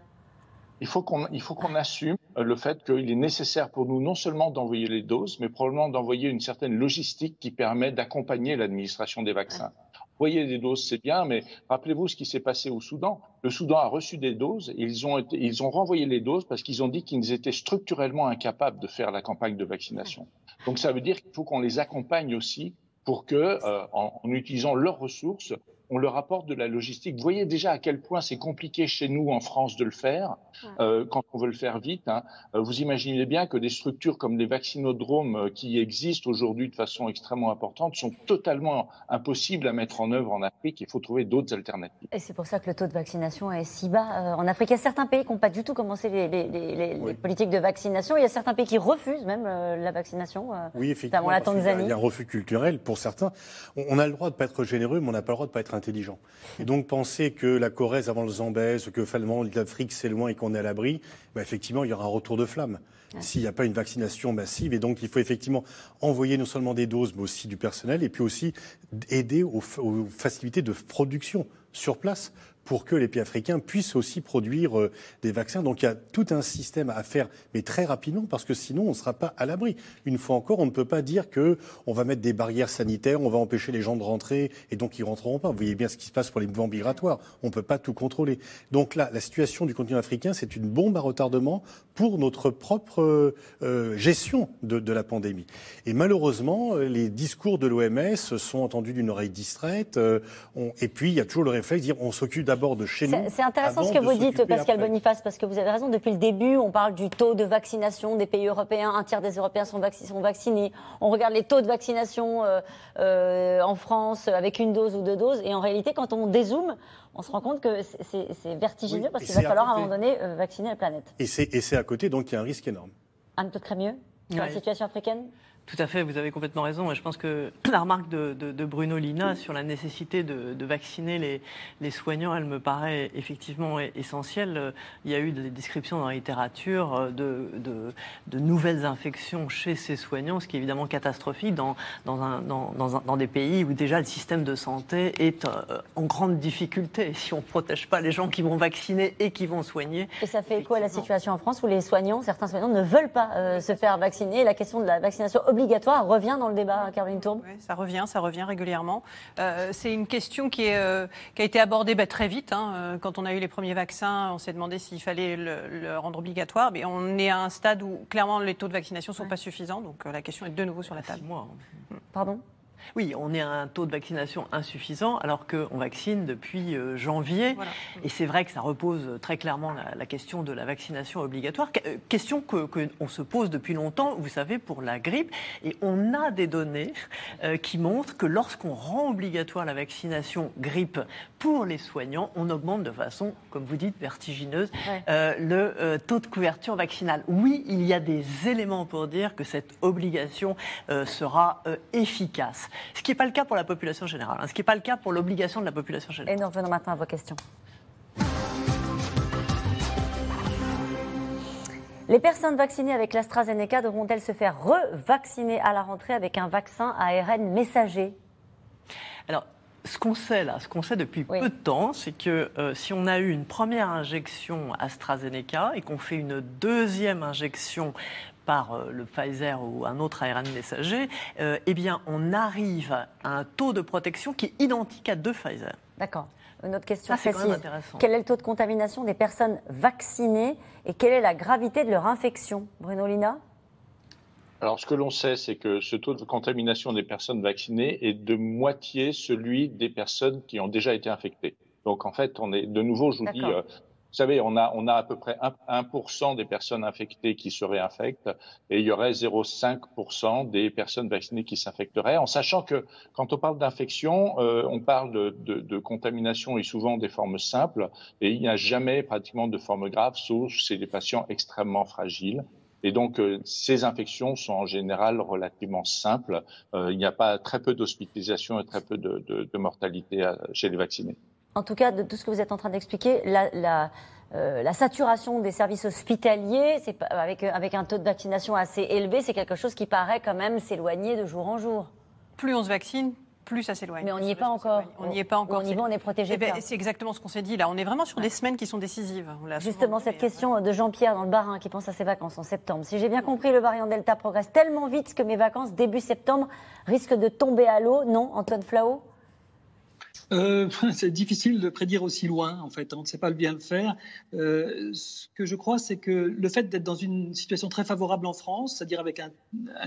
il faut qu'on il faut qu'on assume le fait qu'il est nécessaire pour nous non seulement d'envoyer les doses, mais probablement d'envoyer une certaine logistique qui permet d'accompagner l'administration des vaccins. Envoyer des doses, c'est bien, mais rappelez-vous ce qui s'est passé au Soudan. Le Soudan a reçu des doses et ils ont, été, ils ont renvoyé les doses parce qu'ils ont dit qu'ils étaient structurellement incapables de faire la campagne de vaccination. Donc ça veut dire qu'il faut qu'on les accompagne aussi pour que, euh, en, en, utilisant leurs ressources, on leur apporte de la logistique. Vous voyez déjà à quel point c'est compliqué chez nous en France de le faire euh, quand on veut le faire vite. Hein. Euh, vous imaginez bien que des structures comme les vaccinodromes euh, qui existent aujourd'hui de façon extrêmement importante sont totalement impossibles à mettre en œuvre en Afrique. Il faut trouver d'autres alternatives. Et c'est pour ça que le taux de vaccination est si bas en Afrique. Il y a certains pays qui n'ont pas du tout commencé les, politiques de vaccination. Il y a certains pays qui refusent même la vaccination. oui, effectivement. La Il y a un refus culturel pour certains. On a le droit de ne pas être généreux, mais on n'a pas le droit de ne pas être intelligent. Et donc penser que la Corrèze avant le Zambèze, que finalement l'Afrique c'est loin et qu'on est à l'abri, bah, effectivement il y aura un retour de flamme. S'il n'y a pas une vaccination massive, et donc il faut effectivement envoyer non seulement des doses, mais aussi du personnel, et puis aussi aider aux facilités de production sur place pour que les pays africains puissent aussi produire euh, des vaccins. Donc il y a tout un système à faire, mais très rapidement, parce que sinon on ne sera pas à l'abri. Une fois encore, on ne peut pas dire que on va mettre des barrières sanitaires, on va empêcher les gens de rentrer, et donc ils rentreront pas. Vous voyez bien ce qui se passe pour les mouvements migratoires. On ne peut pas tout contrôler. Donc là, la situation du continent africain, c'est une bombe à retardement pour notre propre euh, gestion de, la pandémie. Et malheureusement, les discours de l'OMS sont entendus d'une oreille distraite. Euh, et puis il y a toujours le réflexe de dire on s'occupe d'abord de chez nous. C'est intéressant ce que vous dites, Pascal Boniface, parce que vous avez raison. Depuis le début, on parle du taux de vaccination des pays européens. Un tiers des Européens sont, sont vaccinés. On regarde les taux de vaccination euh, euh, en France avec une dose ou deux doses. Et en réalité, quand on dézoome, on se rend compte que c'est vertigineux parce qu'il va falloir à, un moment donné euh, vacciner la planète. Et c'est à côté, donc il y a un risque énorme. Anne mieux dans la situation africaine? Tout à fait, vous avez complètement raison. Et je pense que la remarque de, Bruno Lina sur la nécessité de, vacciner les, soignants, elle me paraît effectivement essentielle. Il y a eu des descriptions dans la littérature de, nouvelles infections chez ces soignants, ce qui est évidemment catastrophique dans, dans, des pays où déjà le système de santé est euh, en grande difficulté. Si on ne protège pas les gens qui vont vacciner et qui vont soigner. Et ça fait quoi la situation en France où les soignants, certains soignants ne veulent pas euh, se faire vacciner? La question de la vaccination obligatoire revient dans le débat, Caroline Tourbe oui, Ça revient, ça revient régulièrement. Euh, c'est une question qui, est, euh, qui, a été abordée bah, très vite. Hein. Euh, quand on a eu les premiers vaccins, on s'est demandé s'il fallait le, rendre obligatoire. Mais on est à un stade où clairement les taux de vaccination ne sont pas suffisants. Donc la question est de nouveau sur la table. Moi. Pardon? Oui, on est à un taux de vaccination insuffisant alors qu'on vaccine depuis euh, janvier. Et c'est vrai que ça repose très clairement la, question de la vaccination obligatoire. Euh, question qu'on que se pose depuis longtemps, vous savez, pour la grippe. Et on a des données euh, qui montrent que lorsqu'on rend obligatoire la vaccination grippe pour les soignants, on augmente de façon, comme vous dites, vertigineuse le taux de couverture vaccinale. Oui, il y a des éléments pour dire que cette obligation sera efficace. Ce qui n'est pas le cas pour la population générale, hein. ce qui n'est pas le cas pour l'obligation de la population générale. Et nous revenons maintenant à vos questions. Les personnes vaccinées avec l'AstraZeneca devront-elles se faire revacciner à la rentrée avec un vaccin ARN messager? Alors, ce qu'on sait là, ce qu'on sait depuis peu de temps, c'est que euh, si on a eu une première injection AstraZeneca et qu'on fait une deuxième injection par euh, le Pfizer ou un autre ARN messager, euh, eh bien, on arrive à un taux de protection qui est identique à deux Pfizer. D'accord. Une autre question précise. Quel est le taux de contamination des personnes vaccinées et quelle est la gravité de leur infection? Bruno Lina? Alors, ce que l'on sait, c'est que ce taux de contamination des personnes vaccinées est de moitié celui des personnes qui ont déjà été infectées. Donc, en fait, on est de nouveau, je vous dis, savez, on a, on a à peu près 1%, des personnes infectées qui se réinfectent et il y aurait 0,5% des personnes vaccinées qui s'infecteraient, en sachant que quand on parle d'infection, euh, on parle de, de, de, contamination et souvent des formes simples et il n'y a jamais pratiquement de formes graves, sauf chez des patients extrêmement fragiles. Et donc, euh, ces infections sont en général relativement simples. Euh, il n'y a pas très peu d'hospitalisation et très peu de, de mortalité chez les vaccinés en tout cas, de tout ce que vous êtes en train d'expliquer, la, euh, saturation des services hospitaliers, avec, avec un taux de vaccination assez élevé, c'est quelque chose qui paraît quand même s'éloigner de jour en jour. Plus on se vaccine, plus ça s'éloigne. Mais on n'y est pas encore. On n'y est pas encore. On y va, on est protégé. Eh ben, c'est exactement ce qu'on s'est dit là. On est vraiment sur des semaines qui sont décisives. Justement, cette question de Jean-Pierre dans le Barin qui pense à ses vacances en septembre. Si j'ai bien compris, le variant Delta progresse tellement vite que mes vacances début septembre risquent de tomber à l'eau. Non, Antoine Flao? Euh, c'est difficile de prédire aussi loin, en fait. On ne sait pas bien le faire. Euh, ce que je crois, c'est que le fait d'être dans une situation très favorable en France, c'est-à-dire avec un,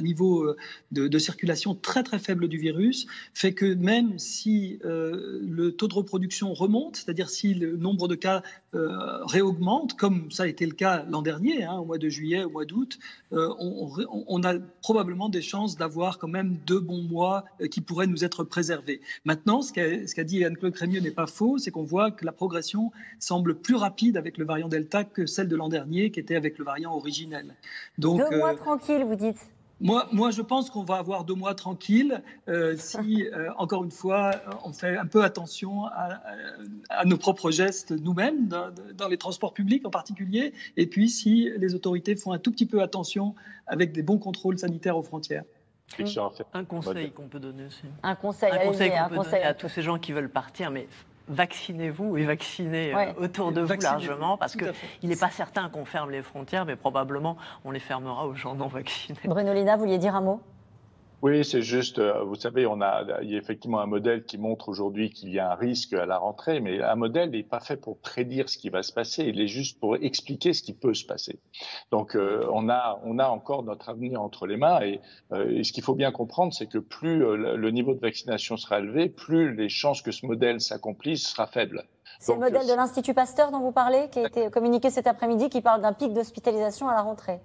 niveau euh, de, circulation très très faible du virus, fait que même si le taux de reproduction remonte, c'est-à-dire si le nombre de cas réaugmente, comme ça a été le cas l'an dernier, hein, au mois de juillet, au mois d'août, on, on, a probablement des chances d'avoir quand même deux bons mois qui pourraient nous être préservés. Maintenant, ce qu'a dit Anne-Claude Crémieux n'est pas faux, c'est qu'on voit que la progression semble plus rapide avec le variant Delta que celle de l'an dernier, qui était avec le variant originel. Donc, deux mois euh, tranquilles, vous dites moi, moi, je pense qu'on va avoir deux mois tranquilles euh, si, euh, encore une fois, on fait un peu attention à, nos propres gestes nous-mêmes, dans, dans, les transports publics en particulier, et puis si les autorités font un tout petit peu attention avec des bons contrôles sanitaires aux frontières. Un conseil qu'on peut donner aussi. Un conseil, un conseil qu'on peut donner à tous ces gens qui veulent partir, mais vaccinez-vous et vaccinez euh, autour de vous largement, parce qu'il n'est pas certain qu'on ferme les frontières, mais probablement on les fermera aux gens non vaccinés. Bruno Lina, vous vouliez dire un mot? Oui, c'est juste, euh, vous savez, on a, il y a effectivement un modèle qui montre aujourd'hui qu'il y a un risque à la rentrée, mais un modèle n'est pas fait pour prédire ce qui va se passer, il est juste pour expliquer ce qui peut se passer. Donc, euh, on a, on a encore notre avenir entre les mains, et, euh, ce qu'il faut bien comprendre, c'est que plus le niveau de vaccination sera élevé, plus les chances que ce modèle s'accomplisse sera faible. C'est le modèle de l'Institut Pasteur dont vous parlez, qui a été communiqué cet après-midi, qui parle d'un pic d'hospitalisation à la rentrée.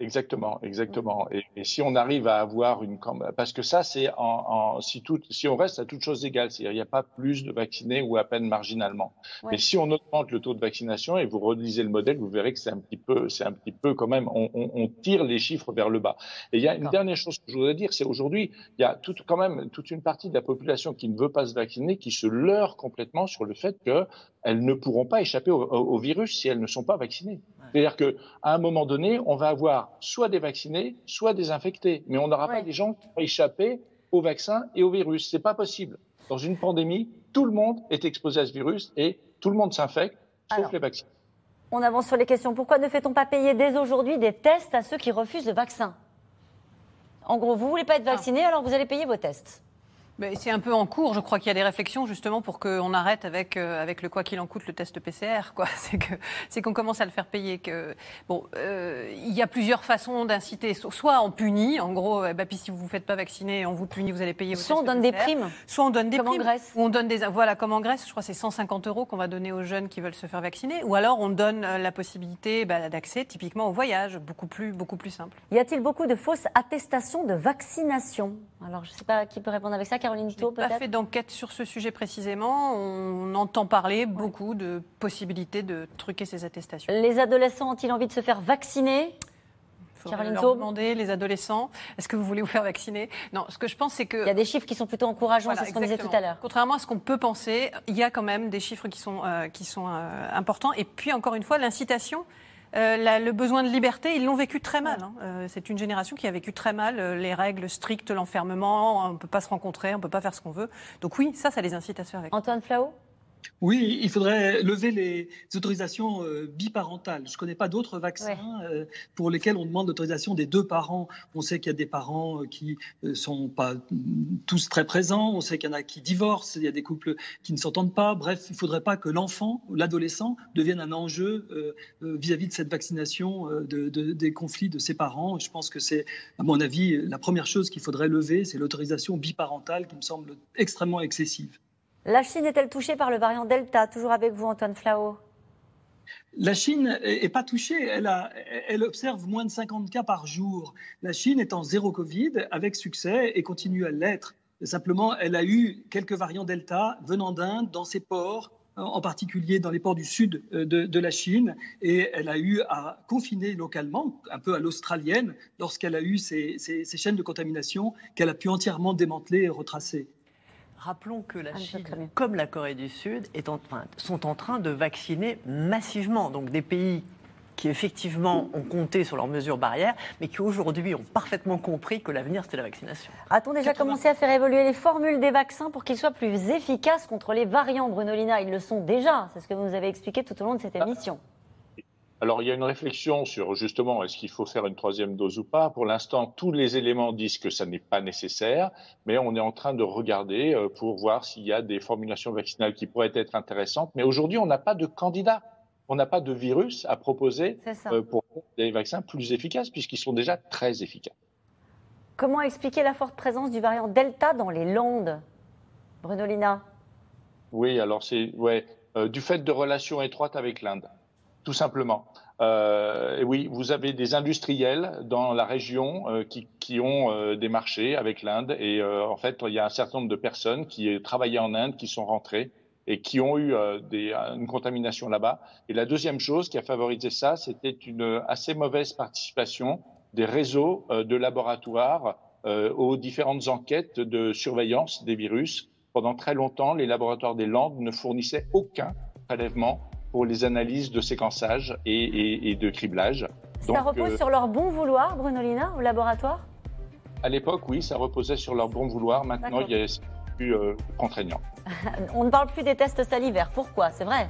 Exactement, exactement. Et, et, si on arrive à avoir une, parce que ça, c'est en, en, si tout, si on reste à toutes choses égales, c'est-à-dire il n'y a pas plus de vaccinés ou à peine marginalement. Mais si on augmente le taux de vaccination et vous relisez le modèle, vous verrez que c'est un petit peu, c'est un petit peu quand même, on, on, on, tire les chiffres vers le bas. Et il y a une dernière chose que je voudrais dire, c'est aujourd'hui, il y a tout, quand même toute une partie de la population qui ne veut pas se vacciner, qui se leurre complètement sur le fait qu'elles ne pourront pas échapper au, au virus si elles ne sont pas vaccinées. C'est-à-dire qu'à un moment donné, on va avoir soit des vaccinés, soit des infectés, mais on n'aura pas des gens qui vont échapper au vaccin et au virus. C'est pas possible. Dans une pandémie, tout le monde est exposé à ce virus et tout le monde s'infecte, sauf les vaccins. On avance sur les questions. Pourquoi ne fait-on pas payer dès aujourd'hui des tests à ceux qui refusent le vaccin? En gros, vous voulez pas être vacciné, alors vous allez payer vos tests. C'est un peu en cours. Je crois qu'il y a des réflexions justement pour qu'on arrête avec, euh, avec le quoi qu'il en coûte le test PCR. Quoi. C'est, que, c'est qu'on commence à le faire payer. Que, bon, euh, il y a plusieurs façons d'inciter. Soit on punit, en gros, eh ben, puis si vous ne vous faites pas vacciner, on vous punit, vous allez payer vos Soit on donne des primes. Soit on donne des comme primes. en Grèce. Ou on donne des, voilà, comme en Grèce, je crois que c'est 150 euros qu'on va donner aux jeunes qui veulent se faire vacciner. Ou alors on donne euh, la possibilité bah, d'accès typiquement au voyage, beaucoup plus, beaucoup plus simple. Y a-t-il beaucoup de fausses attestations de vaccination? Alors je ne sais pas qui peut répondre avec ça, Caroline Thau pas peut-être fait d'enquête sur ce sujet précisément. On entend parler beaucoup de possibilités de truquer ces attestations. Les adolescents ont-ils envie de se faire vacciner Faudrait Caroline leur demander, les adolescents, est-ce que vous voulez vous faire vacciner? Non, ce que je pense, c'est que... Il y a des chiffres qui sont plutôt encourageants, Voilà, c'est ce qu'on disait tout à l'heure. Contrairement à ce qu'on peut penser, il y a quand même des chiffres qui sont, euh, qui sont euh, importants. Et puis, encore une fois, l'incitation. Euh, le besoin de liberté, ils l'ont vécu très mal. hein. Euh, c'est une génération qui a vécu très mal euh, les règles strictes, l'enfermement, on ne peut pas se rencontrer, on ne peut pas faire ce qu'on veut. Donc oui, ça, ça les incite à se faire vacciner. Antoine Flao Oui, il faudrait lever les autorisations euh, biparentales. Je ne connais pas d'autres vaccins euh, pour lesquels on demande l'autorisation des deux parents. On sait qu'il y a des parents euh, qui ne sont pas tous très présents, on sait qu'il y en a qui divorcent, il y a des couples qui ne s'entendent pas. Bref, il ne faudrait pas que l'enfant ou l'adolescent devienne un enjeu vis-à-vis de cette vaccination, de- de- des conflits de ses parents. Je pense que c'est, à mon avis, la première chose qu'il faudrait lever, c'est l'autorisation biparentale qui me semble extrêmement excessive. La Chine est-elle touchée par le variant Delta Toujours avec vous, Antoine Flao? La Chine n'est pas touchée. Elle, observe moins de 50 cas par jour. La Chine est en zéro Covid avec succès et continue à l'être. Simplement, elle a eu quelques variants Delta venant d'Inde dans ses ports, en particulier dans les ports du sud euh, de, la Chine. Et elle a eu à confiner localement, un peu à l'australienne, lorsqu'elle a eu ces chaînes de contamination qu'elle a pu entièrement démanteler et retracer. Rappelons que la Ah, Chine, comme la Corée du Sud, est en- enfin, sont en train de vacciner massivement. Donc des pays qui effectivement ont compté sur leurs mesures barrières, mais qui aujourd'hui ont parfaitement compris que l'avenir c'était la vaccination. A-t-on déjà commencé à faire évoluer les formules des vaccins pour qu'ils soient plus efficaces contre les variants, Bruno Lina Ils le sont déjà, c'est ce que vous nous avez expliqué tout au long de cette émission. Alors, il y a une réflexion sur justement est-ce qu'il faut faire une troisième dose ou pas. Pour l'instant, tous les éléments disent que ça n'est pas nécessaire, mais on est en train de regarder euh, pour voir s'il y a des formulations vaccinales qui pourraient être intéressantes. Mais aujourd'hui, on n'a pas de candidat. On n'a pas de virus à proposer euh, pour des vaccins plus efficaces, puisqu'ils sont déjà très efficaces. Comment expliquer la forte présence du variant Delta dans les Landes Bruno Lina Oui, alors c'est ouais, euh, du fait de relations étroites avec l'Inde, tout simplement. Euh, oui, vous avez des industriels dans la région euh, qui, qui ont euh, des marchés avec l'Inde et euh, en fait, il y a un certain nombre de personnes qui euh, travaillaient en Inde, qui sont rentrées et qui ont eu euh, des, une contamination là-bas. Et la deuxième chose qui a favorisé ça, c'était une assez mauvaise participation des réseaux de laboratoires aux différentes enquêtes de surveillance des virus. Pendant très longtemps, les laboratoires des Landes ne fournissaient aucun prélèvement pour les analyses de séquençage et, et- et de criblage. Ça repose euh, sur leur bon vouloir, Bruno Lina, au laboratoire? À l'époque, oui, ça reposait sur leur bon vouloir. Maintenant, il y a plus euh, contraignant. On ne parle plus des tests salivaires. Pourquoi? C'est vrai.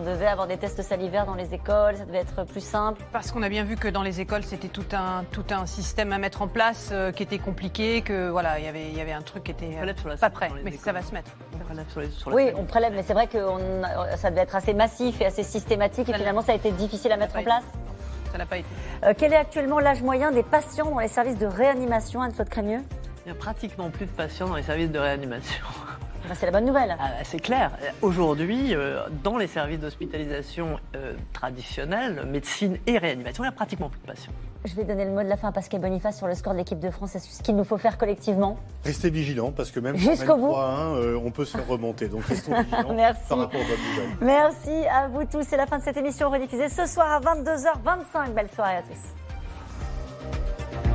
On devait avoir des tests salivaires dans les écoles, ça devait être plus simple. Parce qu'on a bien vu que dans les écoles, c'était tout un, tout un système à mettre en place euh, qui était compliqué, que voilà, il y avait- il y avait un truc qui était euh, pas prêt, mais ça va se mettre. Oui, on prélève, mais c'est vrai que on ça devait être assez massif et assez systématique, et finalement, ça a été difficile à mettre en place. Ça n'a pas été. Euh, quel est actuellement l'âge moyen des patients dans les services de réanimation, Anne-Claude Crémieux? Il n'y a pratiquement plus de patients dans les services de réanimation. Ben, C'est la bonne nouvelle. Ah, bah, c'est clair. Aujourd'hui, euh, dans les services d'hospitalisation euh, traditionnels, médecine et réanimation, il n'y a pratiquement plus de patients. Je vais donner le mot de la fin à Pascal Boniface sur le score de l'équipe de France et sur ce qu'il nous faut faire collectivement. Restez vigilants parce que même Jusqu'au bout. 3-1, euh, on peut se faire remonter. Donc restons vigilants Merci. par rapport nouvelles. Merci à vous tous. C'est la fin de cette émission rediffusée ce soir à 22h25. Belle soirée à tous.